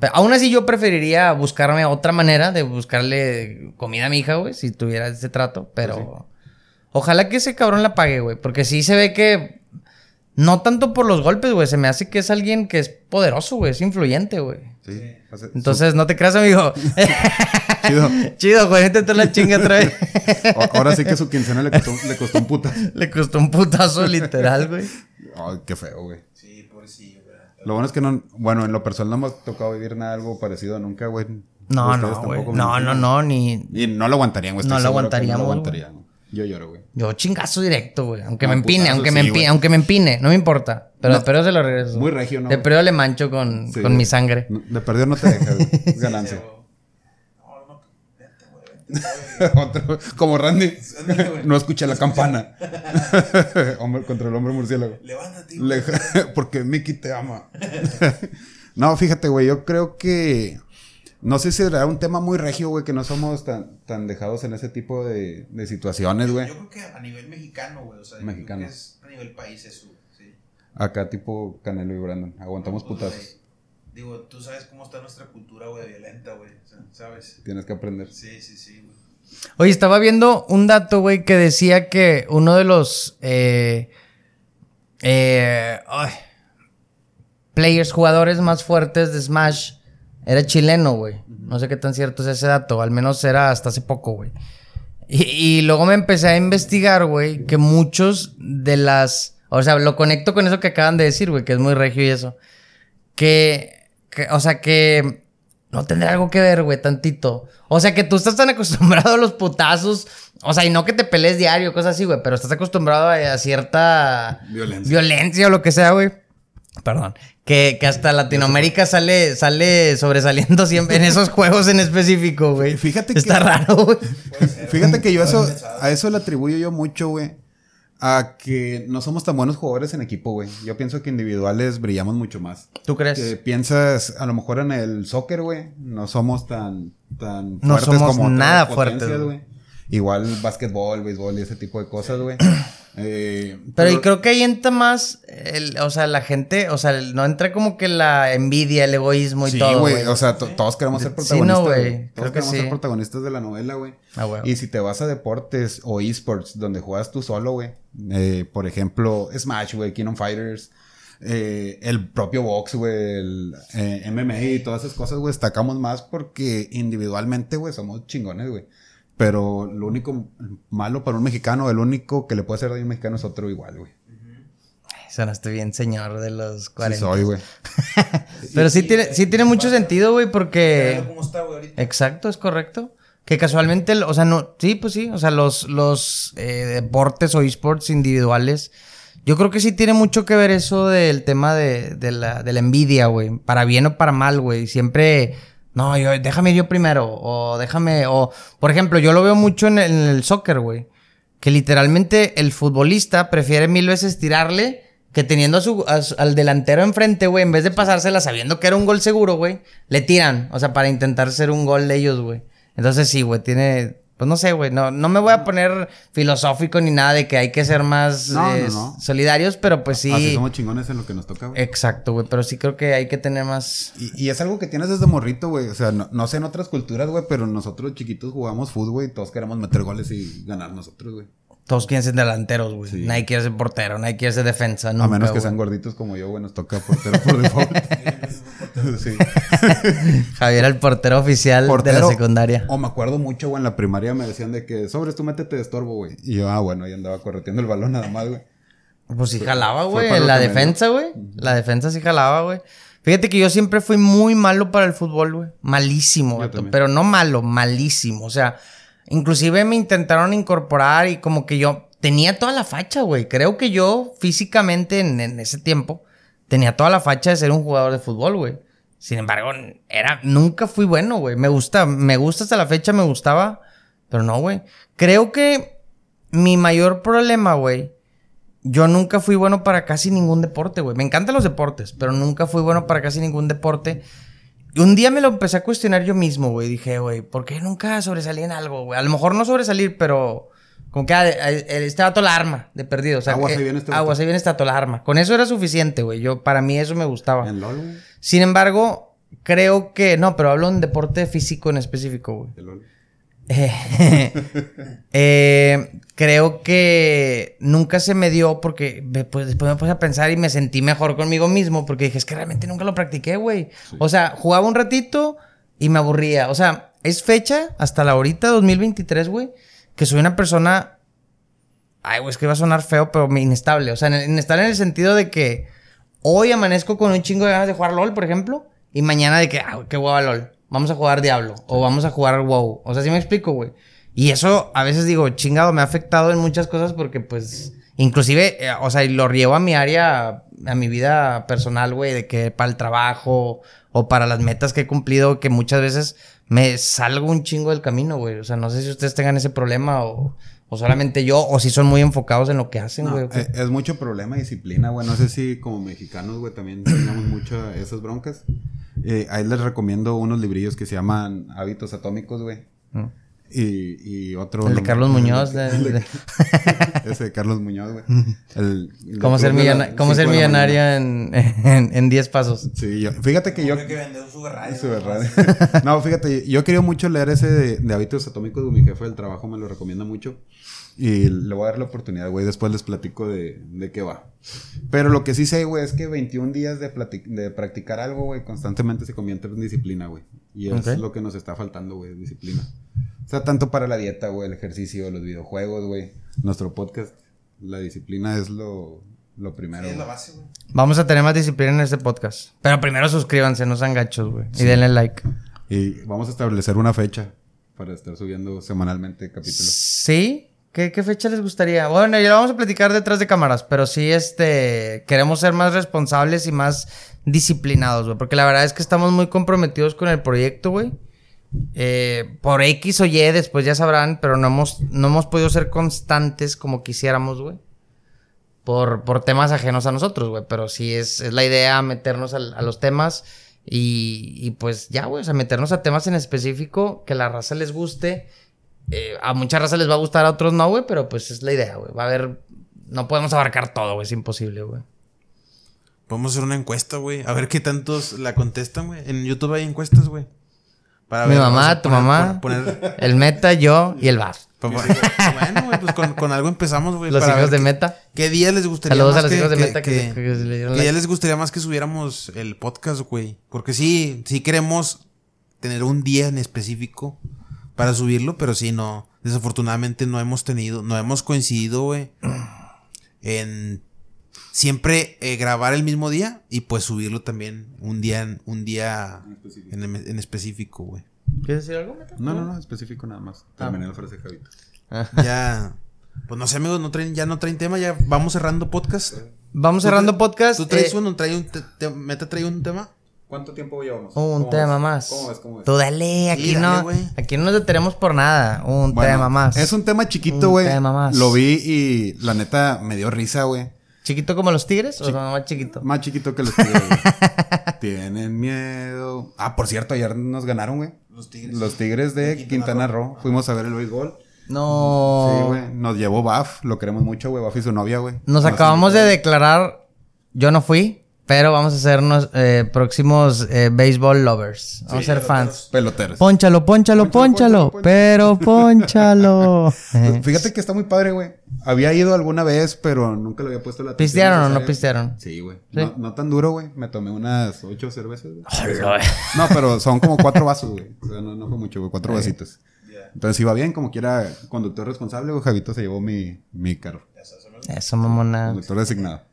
Pero aún así yo preferiría buscarme otra manera de buscarle comida a mi hija, güey, si tuviera ese trato, pero... Ojalá que ese cabrón la pague, güey, porque sí se ve que... No tanto por los golpes, güey, se me hace que es alguien que es poderoso, güey, es influyente, güey. Sí. Entonces, no te creas, amigo. [laughs] Chido. Chido, güey, te la chinga otra vez. [laughs] ahora sí que su quincena le costó, le costó un puta. Le costó un putazo literal, güey. Ay, qué feo, güey. Sí, pobrecillo. Lo bueno es que no, bueno, en lo personal no me ha tocado vivir nada algo parecido nunca, güey. No, no, güey. No, no, no, ni. Y no lo aguantarían, güey. No lo aguantaríamos, No lo aguantarían. Yo lloro, güey. Yo chingazo directo, güey. Aunque me empine, putazo, aunque sí, me empine, aunque me empine, no me importa. Pero No. de perdido se lo regreso. Muy regio, ¿no, De perdido le mancho con, Sí, con mi sangre. De perdido no te deja, güey. Es [laughs] ganancia. No, no, vente, güey, vente, güey. [laughs] Otro, como Randy. No escucha la campana. [laughs] hombre contra el hombre murciélago. Levántate. Le- [laughs] porque Mickey te ama. no, fíjate, güey, yo creo que. No sé si será un tema muy regio, güey, que no somos tan, tan dejados en ese tipo de, de situaciones, güey. Yo creo que a nivel mexicano, güey. O sea, yo Mexicano. creo que es a nivel país eso, sí. Acá, tipo Canelo y Brandon. Aguantamos Pues, putazos. Digo, tú sabes cómo está nuestra cultura, güey, violenta, güey. O sea, ¿sabes? Tienes que aprender. Sí, sí, sí, güey. Oye, estaba viendo un dato, güey, que decía que uno de los eh, eh, ay, players, jugadores más fuertes de Smash era chileno, güey. No sé qué tan cierto es ese dato, al menos era hasta hace poco, güey. Y, y luego me empecé a investigar, güey, que muchos de las... O sea, lo conecto con eso que acaban de decir, güey, que es muy regio y eso. Que, que o sea, que no tendrá algo que ver, güey, tantito. O sea, que tú estás tan [laughs] acostumbrado a los putazos. O sea, y no que te pelees diario, cosas así, güey, pero estás acostumbrado a, a cierta Violencia. violencia o lo que sea, güey. Perdón. Que, que hasta Latinoamérica sale, sale sobresaliendo siempre en esos juegos en específico, güey. Fíjate que- Está raro, güey. Fíjate que yo eso, a eso le atribuyo yo mucho, güey. A que no somos tan buenos jugadores en equipo, güey. Yo pienso que individuales brillamos mucho más. ¿Tú crees? Que piensas, a lo mejor en el soccer, güey, no somos tan, tan No somos otras nada fuertes, güey. Igual básquetbol, béisbol y ese tipo de cosas, güey. Eh, Pero, y creo que ahí entra más, el, o sea, la gente, o sea, el- no entra como que la envidia, el egoísmo y sí, todo. güey. O sea, to- todos queremos ser Sí, protagonistas. no, güey. Todos que queremos sí. ser protagonistas de la novela, güey. Ah, güey. Y si te vas a deportes o esports donde juegas tú solo, güey. eh, por ejemplo, Smash, güey, Kingdom Fighters. eh, el propio box, güey, el eh, MMA y todas esas cosas, güey, destacamos más porque individualmente, güey, somos chingones, güey. Pero lo único malo para un mexicano, el único que le puede hacer daño a un mexicano es otro igual, güey. Sonaste bien señor de los Sí 40. soy, güey. [laughs] Pero sí tiene, sí tiene mucho sentido, güey, porque... Cómo está, güey, ahorita. Exacto, es correcto. Que casualmente, o sea, no, sí, pues sí, o sea, los, los eh, deportes o esports individuales, yo creo que sí tiene mucho que ver eso del tema de, de la, de la envidia, güey, para bien o para mal, güey, siempre, no, yo, déjame yo primero, o déjame, o, por ejemplo, yo lo veo mucho en el, soccer, güey, que literalmente el futbolista prefiere mil veces tirarle que teniendo a su- al delantero enfrente, güey, en vez de pasársela sabiendo que era un gol seguro, güey, le tiran, o sea, para intentar ser un gol de ellos, güey. Entonces sí, güey, tiene, pues no sé, güey, no, no me voy a poner filosófico ni nada de que hay que ser más No, eh, no, no. solidarios, pero pues sí. Así somos chingones en lo que nos toca, güey. Exacto, güey, pero sí creo que hay que tener más... Y, y es algo que tienes desde morrito, güey. O sea, no, no sé en otras culturas, güey, pero nosotros chiquitos jugamos fútbol, güey. y Todos queremos meter goles y ganar nosotros, güey. Todos quieren ser delanteros, güey. Sí. Nadie quiere ser portero, nadie quiere ser defensa. A menos que sean gorditos como yo, güey, nos toca portero por default. [laughs] [laughs] sí. [laughs] Javier, el portero oficial de la secundaria. O me acuerdo mucho, güey, en la primaria me decían de que sobres tú métete de estorbo, güey. Y yo, ah, bueno, y andaba correteando el balón nada más, güey. Pues sí jalaba, güey. La defensa, güey. La defensa sí jalaba, güey. Fíjate que yo siempre fui muy malo para el fútbol, güey. Malísimo, también. Pero no malo, malísimo. O sea, inclusive me intentaron incorporar y como que yo tenía toda la facha, güey. Creo que yo físicamente en, en ese tiempo tenía toda la facha de ser un jugador de fútbol, güey. Sin embargo, era, nunca fui bueno, güey. Me gusta, me gusta hasta la fecha, me gustaba. Pero no, güey. Creo que mi mayor problema, güey, yo nunca fui bueno para casi ningún deporte, güey. Me encantan los deportes, pero nunca fui bueno para casi ningún deporte. Y un día me lo empecé a cuestionar yo mismo, güey. Dije, güey, ¿por qué nunca sobresalí en algo, güey? A lo mejor no sobresalir, pero como que ah, este vato la arma de perdido. O sea, Aguas, que- ahí viene este aguas, ahí viene este vato la arma. Con eso era suficiente, güey. Yo, para mí eso me gustaba. En LOL. Sin embargo, creo que... No, pero hablo en deporte físico en específico, güey. En LOL. Eh, [laughs] eh, creo que nunca se me dio porque me- pues, después me puse a pensar y me sentí mejor conmigo mismo porque dije, es que realmente nunca lo practiqué, güey. O sea, jugaba un ratito y me aburría. O sea, es fecha hasta la ahorita, 2023, güey, que soy una persona... Ay, güey, es que va a sonar feo, pero inestable. O sea, inestable en el sentido de que hoy amanezco con un chingo de ganas de jugar LOL, por ejemplo, y mañana de que, ah, qué hueva LOL. Vamos a jugar Diablo o vamos a jugar WoW. O sea, sí me explico, güey. Y eso a veces digo, chingado, me ha afectado en muchas cosas porque, pues, inclusive, eh, o sea, lo llevo a mi área, a mi vida personal, güey, de que para el trabajo o para las metas que he cumplido, que muchas veces me salgo un chingo del camino, güey. O sea, no sé si ustedes tengan ese problema o, o solamente yo, o si son muy enfocados en lo que hacen, No, güey. qué. eh, es mucho problema disciplina, güey. No sé si como mexicanos, güey, también tenemos mucho esas broncas. Eh, ahí les recomiendo unos librillos que se llaman Hábitos Atómicos, güey. Mm. Y, y otro... El de Carlos Muñoz. de- El de- de- [laughs] Ese de Carlos Muñoz, güey. [laughs] El- el ¿Cómo ser, millona- cómo ser millonario en, en, en 10 pasos? Sí, yo, fíjate que yo... Que vender un super radio. Su radio. [laughs] no, fíjate, yo quería mucho leer ese de, de hábitos atómicos. Mi jefe del trabajo me lo recomienda mucho. Y le voy a dar la oportunidad, güey. Después les platico de, de qué va. Pero lo que sí sé, güey, es que 21 días de, de practicar algo, güey, constantemente se convierte en disciplina, güey. Y es lo que nos está faltando, güey, disciplina. O sea, tanto para la dieta, güey, el ejercicio, los videojuegos, güey. Nuestro podcast. La disciplina es lo, lo primero. Sí, es la base, güey. Vamos a tener más disciplina en este podcast. Pero primero suscríbanse, no sean gachos, güey. Y denle like. Y vamos a establecer una fecha para estar subiendo semanalmente capítulos. ¿Sí? ¿Qué, qué fecha les gustaría? Bueno, ya lo vamos a platicar detrás de cámaras, pero sí, este, queremos ser más responsables y más disciplinados, güey, porque la verdad es que estamos muy comprometidos con el proyecto, güey. Eh, por X o Y, después ya sabrán, pero no hemos, no hemos podido ser constantes como quisiéramos, güey. Por, por temas ajenos a nosotros, güey. Pero sí es, es la idea meternos al- a, los temas y, y pues ya, güey. O sea, meternos a temas en específico que la raza les guste. Eh, a mucha raza les va a gustar, a otros no, güey. Pero pues es la idea, güey. Va a haber no podemos abarcar todo, güey. Es imposible, güey. Podemos hacer una encuesta, güey. A ver qué tantos la contestan, güey. En YouTube hay encuestas, güey. Para Mi ver, mamá, tu poner- mamá, poner- [laughs] el Meta, yo y el BAF. [laughs] pa- bueno, güey, pues con, con algo empezamos, güey. Los para hijos ver de qué- Meta. ¿Qué día les gustaría Saludos más a los que, hijos de que- Meta que, que- que- que se le dieron que ya like. les gustaría más que subiéramos el podcast, güey? Porque sí, sí queremos tener un día en específico para subirlo, pero sí, no. Desafortunadamente no hemos tenido, no hemos coincidido, güey, en siempre eh, grabar el mismo día y pues subirlo también un día, en- un día en, en específico, güey. ¿Quieres decir algo, Meta? No, no, no, específico nada más. Ah. Terminé la frase, Javito. [laughs] Ya, pues no sé, amigos, no traen, ya no traen tema, ya vamos cerrando podcast. Vamos cerrando podcast. ¿Tú traes eh, uno? ¿Trae un te- te- ¿Meta trae un tema? ¿Cuánto tiempo llevamos? Un ¿Cómo tema ves? más. ¿Cómo ves? ¿Cómo ves? Tú dale, aquí Sí, dale, no. aquí no nos detenemos por nada. Un Bueno, tema más. Es un tema chiquito, Un güey. tema más. Lo vi y la neta me dio risa, güey. ¿Chiquito como los tigres o no más chiquito? Más chiquito que los tigres, güey. [laughs] Tienen miedo. Ah, por cierto, ayer nos ganaron, güey. Los Tigres. Los tigres de Quintana, Roo. Fuimos a ver el béisbol. No. Sí, güey. Nos llevó Baf. Lo queremos mucho, güey. Baf y su novia, güey. Nos acabamos de declarar. Yo no fui, pero vamos a hacernos eh, próximos eh, baseball lovers. Vamos a ser fans. Peloteros. Pónchalo, pónchalo, pónchalo. Pero pónchalo. [laughs] Pues, [laughs] Fíjate que está muy padre, güey. Había ido alguna vez, pero nunca le había puesto la ¿Pistearon o no pistearon? Sí, güey. ¿Sí? No, no tan duro, güey. Me tomé unas ocho cervezas, güey. No, pero son como cuatro vasos, güey. O sea, no, no fue mucho, güey. Cuatro vasitos. Entonces iba bien, como quiera, conductor responsable, güey. Javito se llevó mi, mi carro. Eso, mamona. Conductor designado.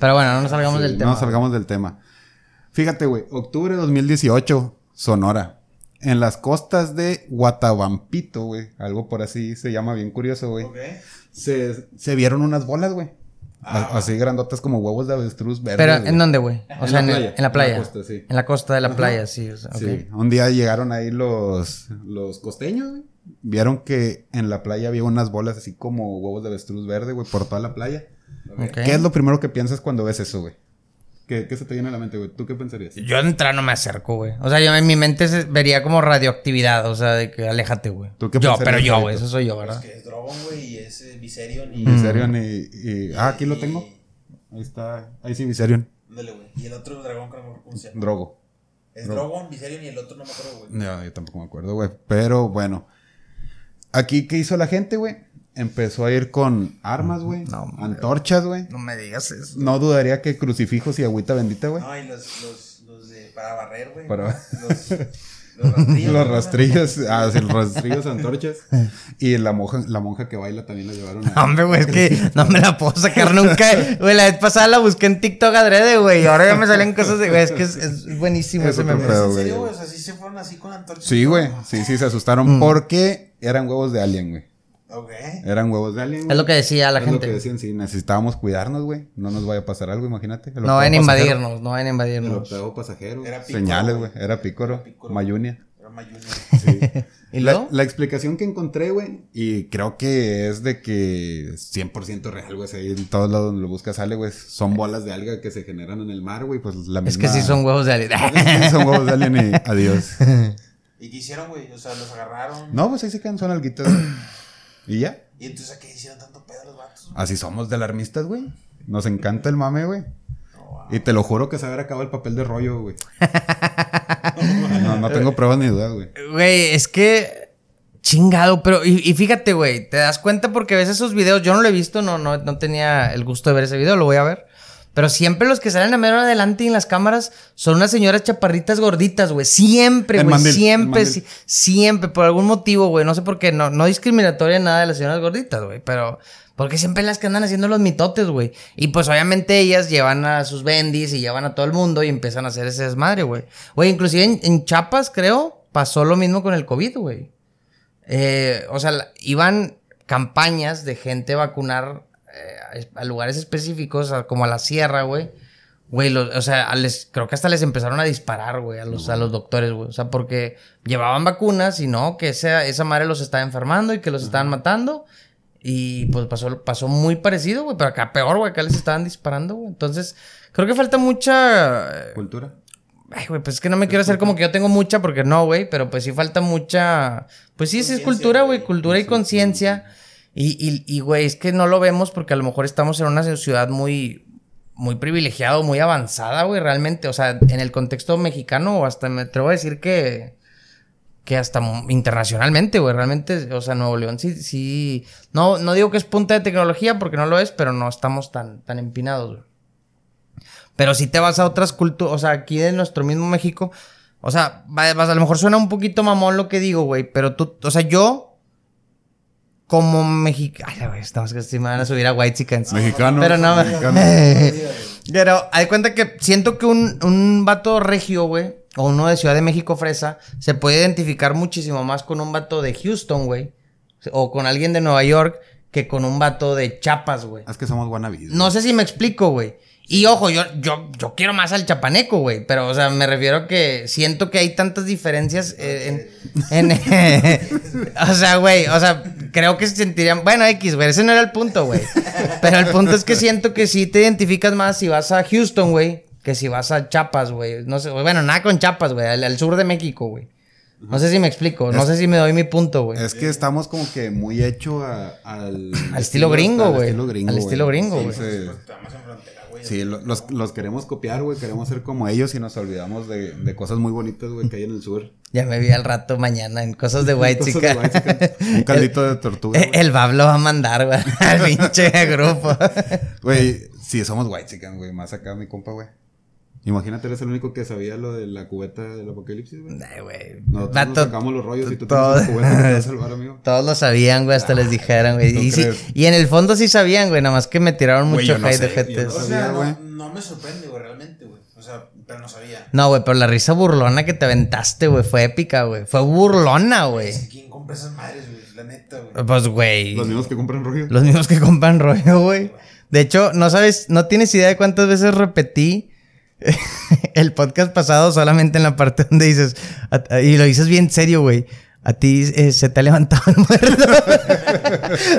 Pero bueno, no nos salgamos Sí, del tema. No salgamos del tema. Fíjate, güey. Octubre de 2018, Sonora. En las costas de Guatabampito, güey. Algo por así se llama bien curioso, güey. Se, se vieron unas bolas, güey. A- Así grandotas como huevos de avestruz verdes. Pero. ¿en dónde, güey? O En sea, la en, el- playa, en la playa. en la costa, sí. En la costa de la Ajá. playa, sí. o sea, ok. Sí, un día llegaron ahí los, los costeños, güey. Vieron que en la playa había unas bolas así como huevos de avestruz verde, güey, por toda la playa. ¿Qué es lo primero que piensas cuando ves eso, güey? ¿Qué, qué se te viene a la mente, güey? ¿Tú qué pensarías? Yo de entrada no me acerco, güey. O sea, yo en mi mente se vería como radioactividad. O sea, de que aléjate, güey. ¿Tú qué Yo, pensarías, pero yo, güey. Eso soy yo, Es ¿verdad? que es Drogon, güey, y es eh, Viserion y... Viserion y, y- Ah, aquí lo tengo. Ahí está. Ahí sí, Viserion. Ándale, güey. Y el otro dragón que no me acuerdo cómo se llama. Drogo. Es Drogon, Viserion y el otro no me acuerdo, güey. No, yo tampoco me acuerdo, güey. Pero bueno. Aquí, ¿qué hizo la gente, güey? Empezó a ir con armas, güey. No, antorchas, güey. No me digas eso. No dudaría que crucifijos y agüita bendita, güey. No, y los, los, los de... Para barrer, güey. Para- Los, los [laughs] rastrillos. Los rastrillos, ah, sí, los rastrillos, antorchas. Y la monja, la monja que baila también la llevaron a... Hombre, güey, es que [laughs] no me la puedo sacar nunca. Güey, la vez pasada la busqué en TikTok adrede, güey. Y ahora ya me salen cosas de, güey, es que es, es buenísimo Es ese meme. ¿En serio, güey? O sea, sí se fueron así con antorchas. Sí, güey. Sí, sí, se asustaron porque eran huevos de alien, güey. Eran huevos de alien. Es lo que decía la Es gente. lo que decían, sí, necesitábamos cuidarnos, güey. No nos vaya a pasar algo, imagínate. El No vayan a invadirnos, no vayan a El invadirnos. octavo pasajero. Era pícoro, Señales, güey. Era pícoro. Era pícoro. Mayunia. Era Mayunia. Sí. [laughs] ¿Y la, explicación que encontré, güey, y creo que es de que es 100% real, güey. ahí en todos lados donde lo buscas sale, güey. Son bolas de alga que se generan en el mar, güey. Pues la misma... Es que sí son huevos de alien. [laughs] Sí, son huevos de alien y [laughs] adiós. ¿Y qué hicieron, güey? O sea, los agarraron. No, pues ahí se quedan, son alguitas. ¿Y ya? ¿Y entonces a qué hicieron tanto pedo los vatos? güey? Así somos de alarmistas, güey. Nos encanta el mame, güey. Y te lo juro que saber acaba el papel de rollo, güey. [laughs] No, no tengo pruebas ni dudas, güey. Güey, es que. Chingado, pero. Y, y fíjate, güey, te das cuenta porque ves esos videos. Yo no lo he visto, no, no, no tenía el gusto de ver ese video, lo voy a ver. Pero siempre los que salen a mero adelante en las cámaras son unas señoras chaparritas gorditas, güey. Siempre, güey. Siempre, si- siempre, por algún motivo, güey. No sé por qué, no, no discriminatoria nada de las señoras gorditas, güey. Pero. Porque siempre las que andan haciendo los mitotes, güey. Y pues obviamente ellas llevan a sus bendis y llevan a todo el mundo y empiezan a hacer ese desmadre, güey. Güey, inclusive en, en Chiapas, creo, pasó lo mismo con el COVID, güey. Eh, o sea, iban campañas de gente vacunar eh, a, lugares específicos, a- como a la sierra, güey. Güey, lo- o sea, a les, creo que hasta les empezaron a disparar, güey, a los, a los doctores, güey. O sea, porque llevaban vacunas y no, que esa, esa madre los estaba enfermando y que los estaban matando. Y pues pasó, pasó muy parecido, güey, pero acá peor, güey, acá les estaban disparando, güey. Entonces, creo que falta mucha... eh, ¿Cultura? Ay, güey, pues es que no me quiero hacer como que yo tengo mucha, porque no, güey, pero pues sí falta mucha. Pues sí, sí es cultura, güey, cultura y conciencia. Y, y, güey, es que no lo vemos porque a lo mejor estamos en una ciudad muy, muy privilegiada, muy avanzada, güey, realmente. O sea, en el contexto mexicano, hasta me atrevo a decir que, que hasta internacionalmente, güey, realmente, o sea, Nuevo León sí, sí, no, no digo que es punta de tecnología porque no lo es, pero no estamos tan, tan empinados, güey. Pero si te vas a otras culturas, o sea, aquí de nuestro mismo México, o sea, a lo mejor suena un poquito mamón lo que digo, güey, pero tú, o sea, yo, como mexicano, estamos que me van a subir a White Chickens. Mexicano. Pero no, [laughs] pero hay cuenta que siento que un, un vato regio, güey, o uno de Ciudad de México fresa, se puede identificar muchísimo más con un vato de Houston, güey, o con alguien de Nueva York que con un vato de Chiapas, güey. Es que somos wannabes. No sé si me explico, güey. Y ojo, yo, yo, yo quiero más al chapaneco, güey. Pero, o sea, me refiero a que siento que hay tantas diferencias eh, en. [laughs] o sea, güey, o sea, creo que se sentirían. Bueno, X, güey, ese no era el punto, güey. Pero el punto es que siento que sí te identificas más si vas a Houston, güey, que si vas a Chiapas, güey. No sé, bueno, nada con Chiapas, güey, al sur de México, güey. No sé si me explico, no sé si me doy mi punto, güey. Es que estamos como que muy hecho al, al, estilo, gringo, güey. Al estilo gringo, güey. Sí, los, los queremos copiar, güey. Queremos ser como ellos y nos olvidamos de, de cosas muy bonitas, güey, que hay en el sur. Ya me vi al rato mañana en cosas de [laughs] White Chica. Un [laughs] caldito de tortuga. El, el Bab lo va a mandar, güey, al [laughs] pinche grupo. Güey, sí, somos White Chicken, güey. Más acá mi compa, güey. Imagínate, eres el único que sabía lo de la cubeta del apocalipsis, güey. Ay, güey. Nosotros nos sacamos los rollos y tú todos, tienes cubeta que te salvar, [laughs] amigo. Todos lo sabían, güey, hasta les dijeron, güey. Y, sí, y, en el fondo sí sabían, güey, nada más que me tiraron mucho hate de gente. No o sea, no, no, me sorprende, güey, realmente, güey. O sea, pero no sabía. No, güey, pero la risa burlona que te aventaste, güey, fue épica, güey. Fue burlona, güey. ¿Quién compra esas madres, güey? La neta, güey. Pues, güey. Los mismos que compran rollo. Los mismos que compran rollo, güey. De hecho, no sabes, no tienes idea de cuántas veces repetí [laughs] el podcast pasado solamente en la parte donde dices, y lo dices bien serio, güey. A ti eh, se te ha levantado el muerto.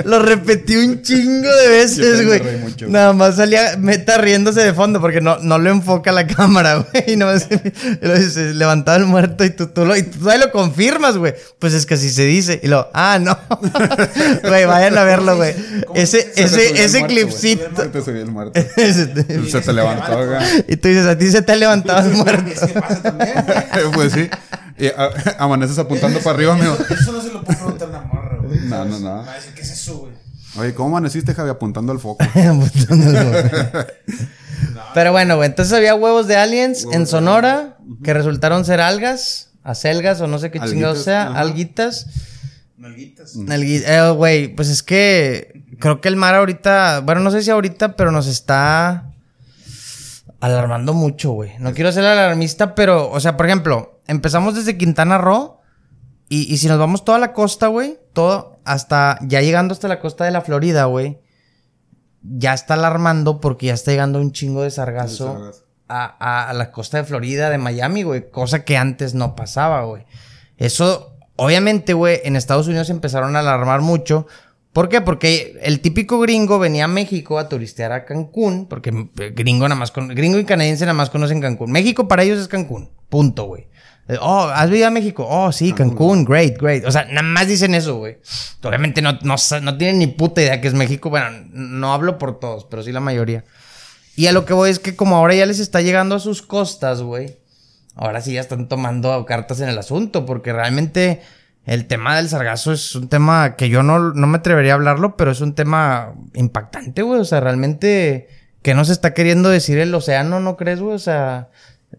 [laughs] lo repetí un chingo de veces, güey. Nada más salía meta riéndose de fondo porque no, no lo enfoca la cámara, güey. [laughs] Y no lo dices, levantado el muerto y tú, tú, lo, y tú lo confirmas, güey. Pues es que así se dice. Y lo, ah, no. [laughs] Güey, vayan a verlo, güey. Ese, ese, ese clipcito. Se te subió el muerto. se te levantó, güey. Y tú dices, a ti se te ha levantado el muerto. Pues sí. Y a, [laughs] amaneces apuntando para arriba, amigo. Eso no se lo puedo preguntar a una morra, güey. No, no, no. Me va a decir, ¿qué es eso, güey? Oye, ¿cómo amaneciste, Javi? Apuntando al foco. [laughs] Apuntando al foco. [laughs] Pero bueno, güey, entonces había huevos de aliens en Sonora que resultaron ser algas, acelgas o no sé qué chingados sea, alguitas. Nalguitas. Eh, güey, pues es que creo que el mar ahorita, bueno, no sé si ahorita, pero nos está alarmando mucho, güey. No quiero ser alarmista, pero, o sea, por ejemplo, empezamos desde Quintana Roo y, y si nos vamos toda la costa, güey, todo hasta, ya llegando hasta la costa de la Florida, güey, ya está alarmando porque ya está llegando un chingo de sargazo a, a, la costa de Florida, de Miami, güey, cosa que antes no pasaba, güey. Eso, obviamente, güey, en Estados Unidos empezaron a alarmar mucho ¿Por qué? Porque el típico gringo venía a México a turistear a Cancún, porque gringo nada más con, gringo y canadiense nada más conocen Cancún. México para ellos es Cancún. Punto, güey. Eh, oh, ¿has venido a México? Oh, sí, Cancún, great, great. O sea, nada más dicen eso, güey. Obviamente no, no, no tienen ni puta idea que es México. Bueno, no hablo por todos, pero sí la mayoría. Y a lo que voy es que como ahora ya les está llegando a sus costas, güey. Ahora sí ya están tomando cartas en el asunto, porque realmente el tema del sargazo es un tema que yo no, no me atrevería a hablarlo, pero es un tema impactante, güey. O sea, realmente, ¿qué nos está queriendo decir el océano, no crees, güey? O sea,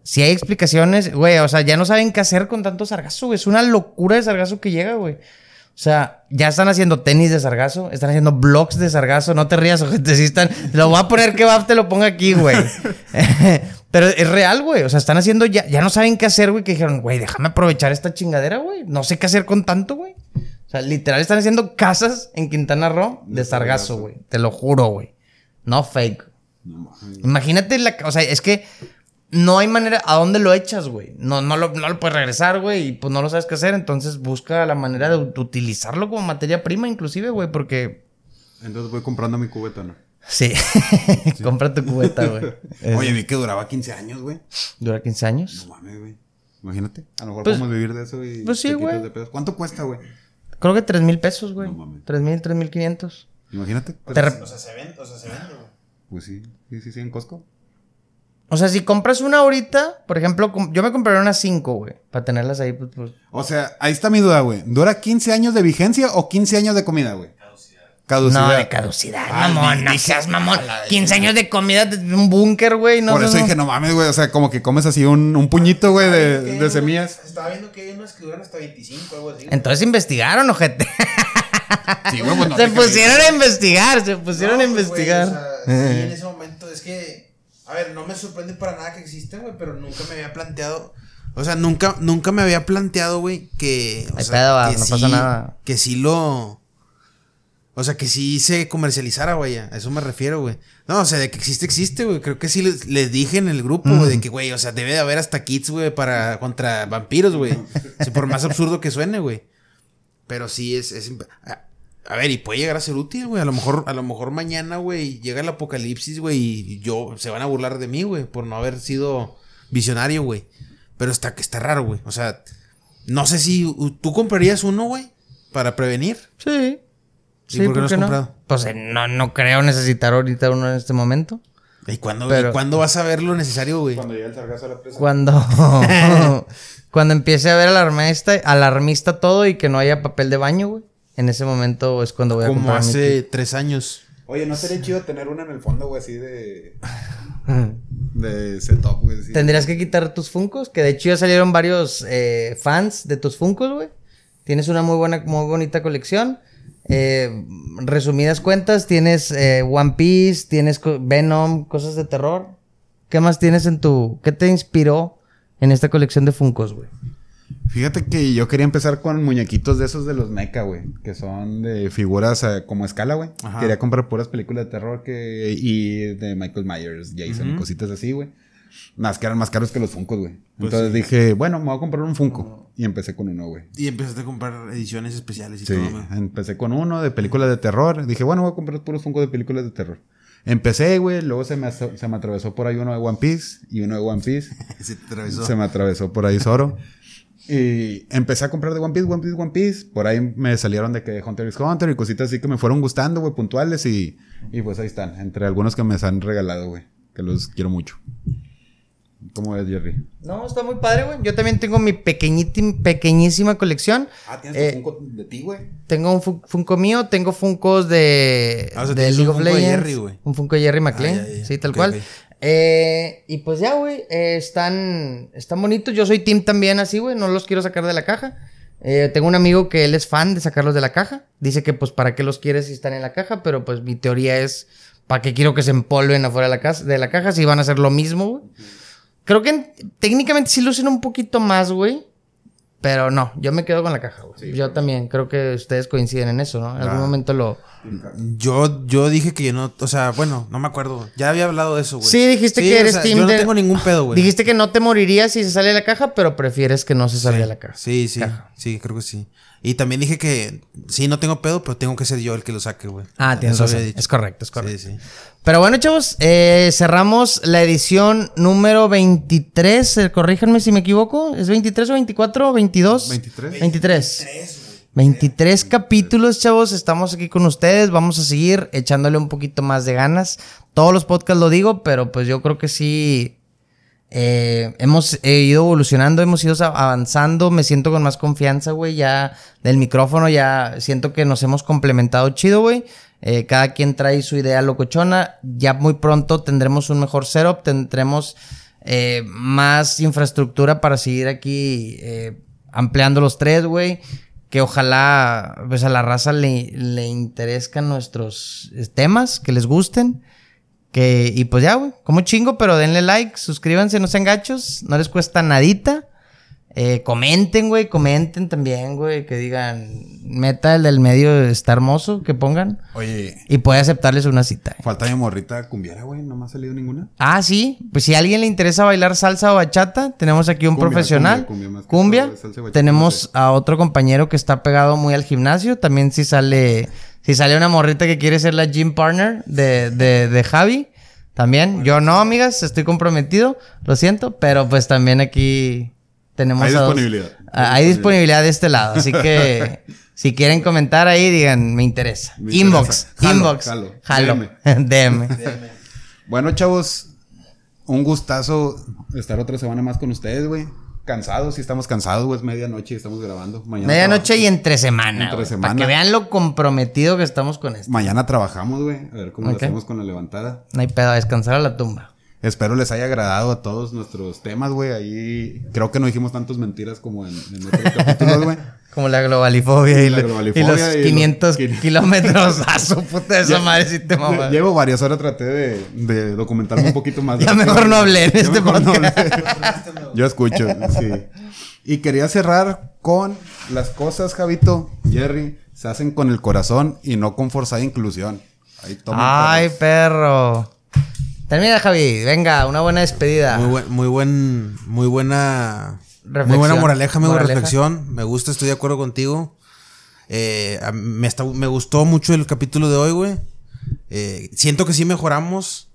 si hay explicaciones, güey, o sea, ya no saben qué hacer con tanto sargazo, güey. Es una locura de sargazo que llega, güey. O sea, ya están haciendo tenis de sargazo, están haciendo blogs de sargazo. No te rías, [laughs] ojete, si están. Lo voy a poner que Bab te lo ponga aquí, güey. [laughs] Pero es real, güey. O sea, están haciendo ya, ya no saben qué hacer, güey. Que dijeron, güey, déjame aprovechar esta chingadera, güey. No sé qué hacer con tanto, güey. O sea, literal están haciendo casas en Quintana Roo de, sargazo, güey. Te lo juro, güey. No fake. Imagínate la. O sea, es que no hay manera. ¿A dónde lo echas, güey? No, no, lo, no lo puedes regresar, güey. Y pues no lo sabes qué hacer. Entonces busca la manera de utilizarlo como materia prima, inclusive, güey. Porque. Entonces voy comprando mi cubeta, ¿no? Sí. [laughs] Compra tu cubeta, güey. [laughs] Oye, vi que duraba 15 años, güey. ¿Dura 15 años? No mames, güey. Imagínate. A lo mejor Pues- podemos vivir de eso y. pues sí, te quitas güey. de pedos. ¿Cuánto cuesta, güey? Creo que tres mil pesos, güey. No mames. Tres mil, tres mil quinientos. Imagínate. Te rep- O sea, se vende, o sea, se vende, güey. Pues sí, sí, sí, sí, en Costco. O sea, si compras una ahorita, por ejemplo, yo me compraría unas cinco, güey. Para tenerlas ahí, pues, pues, O sea, ahí está mi duda, güey. ¿Dura 15 años de vigencia o 15 años de comida, güey? Caducidad. No, de caducidad, Ah, mamón. No seas mamón. 15 años de comida de un búnker, güey. No, Por eso no. dije, no mames, güey. O sea, como que comes así un, un puñito, güey, de, de semillas. Estaba viendo que hay unas que duran hasta 25, algo así. Entonces investigaron, ojete. [laughs] Sí, güey, pues no se pusieron a investigar, se pusieron No, a investigar. o sea, sí, en ese momento es que. A ver, no me sorprende para nada que existen, güey, pero nunca me había planteado. O sea, nunca, nunca me había planteado, güey, que. o sea, pedo, que no pasa nada. Que sí lo. O sea, que sí se comercializara, güey. A eso me refiero, güey. No, o sea, de que existe, existe, güey. Creo que sí les, les dije en el grupo, güey, de que, güey, o sea, debe de haber hasta kits, güey, para contra vampiros, güey. Sí, por más absurdo que suene, güey. Pero sí es. es a, ver, y puede llegar a ser útil, güey. A lo mejor, a lo mejor mañana, güey, llega el apocalipsis, güey, y yo se van a burlar de mí, güey, por no haber sido visionario, güey. Pero está que está raro, güey. O sea, no sé si tú comprarías uno, güey, para prevenir. Sí. ¿Y por qué no has no? comprado? Pues eh, no, no creo necesitar ahorita uno en este momento. ¿Y cuándo, Pero- y cuándo vas a ver lo necesario, güey? Cuando llega el sargazo a la presa. Cuando, [laughs] [laughs] cuando empiece a ver alarmista, alarmista todo y que no haya papel de baño, güey. En ese momento es cuando voy a Como comprar mi hace tres años. Oye, ¿no sería chido tener una en el fondo, güey, así de. [laughs] de setup, güey? así? Tendrías que quitar tus funcos, que de hecho ya salieron varios eh, fans de tus funcos, güey. Tienes una muy buena, muy bonita colección. Eh, resumidas cuentas, tienes eh, One Piece, tienes co- Venom, cosas de terror. ¿Qué más tienes en tu... ¿Qué te inspiró en esta colección de funcos, güey? Fíjate que yo quería empezar con muñequitos de esos de los mecha, güey. Que son de figuras eh, como escala, güey. Quería comprar puras películas de terror que... y de Michael Myers, Jason, y cositas así, güey. Más que eran más caros que los Funkos, güey. Pues Entonces dije, bueno, me voy a comprar un Funko. Y empecé con uno, güey. Y empezaste a comprar ediciones especiales y Sí, todo, güey. empecé con uno de películas de terror. Dije, bueno, voy a comprar puros Funko de películas de terror. Empecé, güey, luego se me, se me atravesó por ahí uno de One Piece y uno de One Piece. [laughs] Se te atravesó. Se me atravesó por ahí Zoro. [laughs] Y empecé a comprar de One Piece, One Piece, One Piece. Por ahí me salieron de que Hunter x Hunter y cositas así que me fueron gustando, güey, puntuales. Y, y pues ahí están, entre algunos que me han regalado, güey, que los quiero mucho. ¿Cómo ves, Jerry? No, está muy padre, güey. Yo también tengo mi pequeñísima colección. Ah, Eh, Funko de ti, güey. Tengo un fu- Funko mío, tengo Funkos de, Ah, o sea, de tienes League un of Legends. Jerry, güey. un Funko de Jerry McLean, ya, ya. sí, tal cual. ok. Eh, y pues ya, güey, eh, están, están bonitos. Yo soy team también así, güey, no los quiero sacar de la caja. Eh, tengo un amigo que él es fan de sacarlos de la caja. Dice que pues para qué los quieres si están en la caja, pero pues mi teoría es para qué quiero que se empolven afuera de la, casa, de la caja si van a hacer lo mismo, güey. Creo que en- técnicamente sí lucen un poquito más, güey. Pero no, yo me quedo con la caja, güey. yo también creo que ustedes coinciden en eso, ¿no? En algún momento lo... Yo, yo dije que yo no, o sea, bueno, no me acuerdo. Ya había hablado de eso, güey. Sí, dijiste que o eres sea, team Yo no de- tengo ningún pedo, güey. Dijiste que no te morirías si se sale de la caja, pero prefieres que no se salga de la caja. Sí, sí, Caja. sí, creo que sí. Y también dije que sí, no tengo pedo, pero tengo que ser yo el que lo saque, güey. Ah, tienes razón. Es correcto, es correcto. Sí, sí. Pero bueno, chavos, eh, cerramos la edición número 23. eh, corríjanme si me equivoco. ¿Es 23 o 24 o 22? 23. 23. 23 capítulos, chavos. Estamos aquí con ustedes. Vamos a seguir echándole un poquito más de ganas. Todos los podcasts lo digo, pero pues yo creo que sí. Eh, hemos ido evolucionando, hemos ido avanzando. Me siento con más confianza, güey. Ya del micrófono, ya siento que nos hemos complementado chido, güey. Eh, cada quien trae su idea locochona. Ya muy pronto tendremos un mejor setup. Tendremos eh, más infraestructura para seguir aquí eh, ampliando los tres, güey. Que ojalá pues a la raza le, le interescan nuestros temas, que les gusten. Que, y pues ya, güey, como chingo, pero denle like, suscríbanse, no sean gachos, no les cuesta nadita. Eh, comenten, güey, comenten también, güey, que digan, meta el del medio está hermoso, que pongan. Oye, Y puede aceptarles una cita. eh. falta mi morrita cumbiera, güey. No me ha salido ninguna. Ah, sí, pues si a alguien le interesa bailar salsa o bachata, tenemos aquí un Cumbia, profesional. cumbia, todo, bachata, tenemos a otro compañero que está pegado muy al gimnasio. También si sale, si sale una morrita que quiere ser la gym partner de, de, de Javi. También. Yo no, amigas, estoy comprometido. Lo siento, pero pues también aquí tenemos Hay a dos- disponibilidad. Ah, Hay disponibilidad de este lado, así que [laughs] Si quieren comentar ahí, digan, me interesa. Me inbox, interesa. Jalo, inbox. jalo. Jalo. DM. [laughs] Bueno, chavos, un gustazo estar otra semana más con ustedes, güey. Cansados, sí estamos cansados, güey. Es medianoche y estamos grabando. Mañana Medianoche y entre semana. Entre güey, semana. Para que vean lo comprometido que estamos con esto. Mañana trabajamos, güey. A ver cómo Ok. lo hacemos con la levantada. No hay pedo, a descansar a la tumba. Espero les haya agradado a todos nuestros temas, güey. Ahí creo que no dijimos tantas mentiras como en, en otros [laughs] capítulos, güey. Como la globalifobia y, la lo- globalifobia y los y los 500 quin- [laughs] kilómetros. A su puta esa Ya- madre si te mamas. Llevo varias horas, traté de, de documentarme un poquito más. [laughs] de Ya mejor no hablé en este no podcast. Yo escucho, sí. Y quería cerrar con las cosas, Javito, Jerry, se hacen con el corazón y no con forzada inclusión. Ahí Ay, perro. Termina, Javi. Venga, una buena despedida. Muy buen, muy buen, muy buena, muy buena moraleja, amigo, Moraleja. reflexión. Me gusta, estoy de acuerdo contigo. Eh, me, está- me gustó mucho el capítulo de hoy, güey. Eh, siento que sí mejoramos.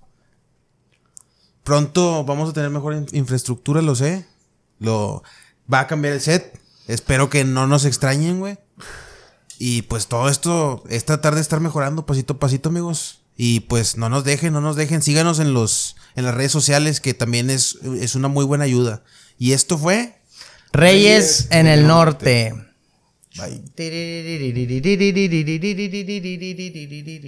Pronto vamos a tener mejor in- infraestructura, lo sé. Lo va a cambiar el set. Espero que no nos extrañen, güey. Y pues todo esto es tratar de estar mejorando pasito a pasito, amigos. Y pues no nos dejen, no nos dejen. Síganos en los en las redes sociales, que también es, es una muy buena ayuda. Y esto fue. Reyes en el norte. Bye.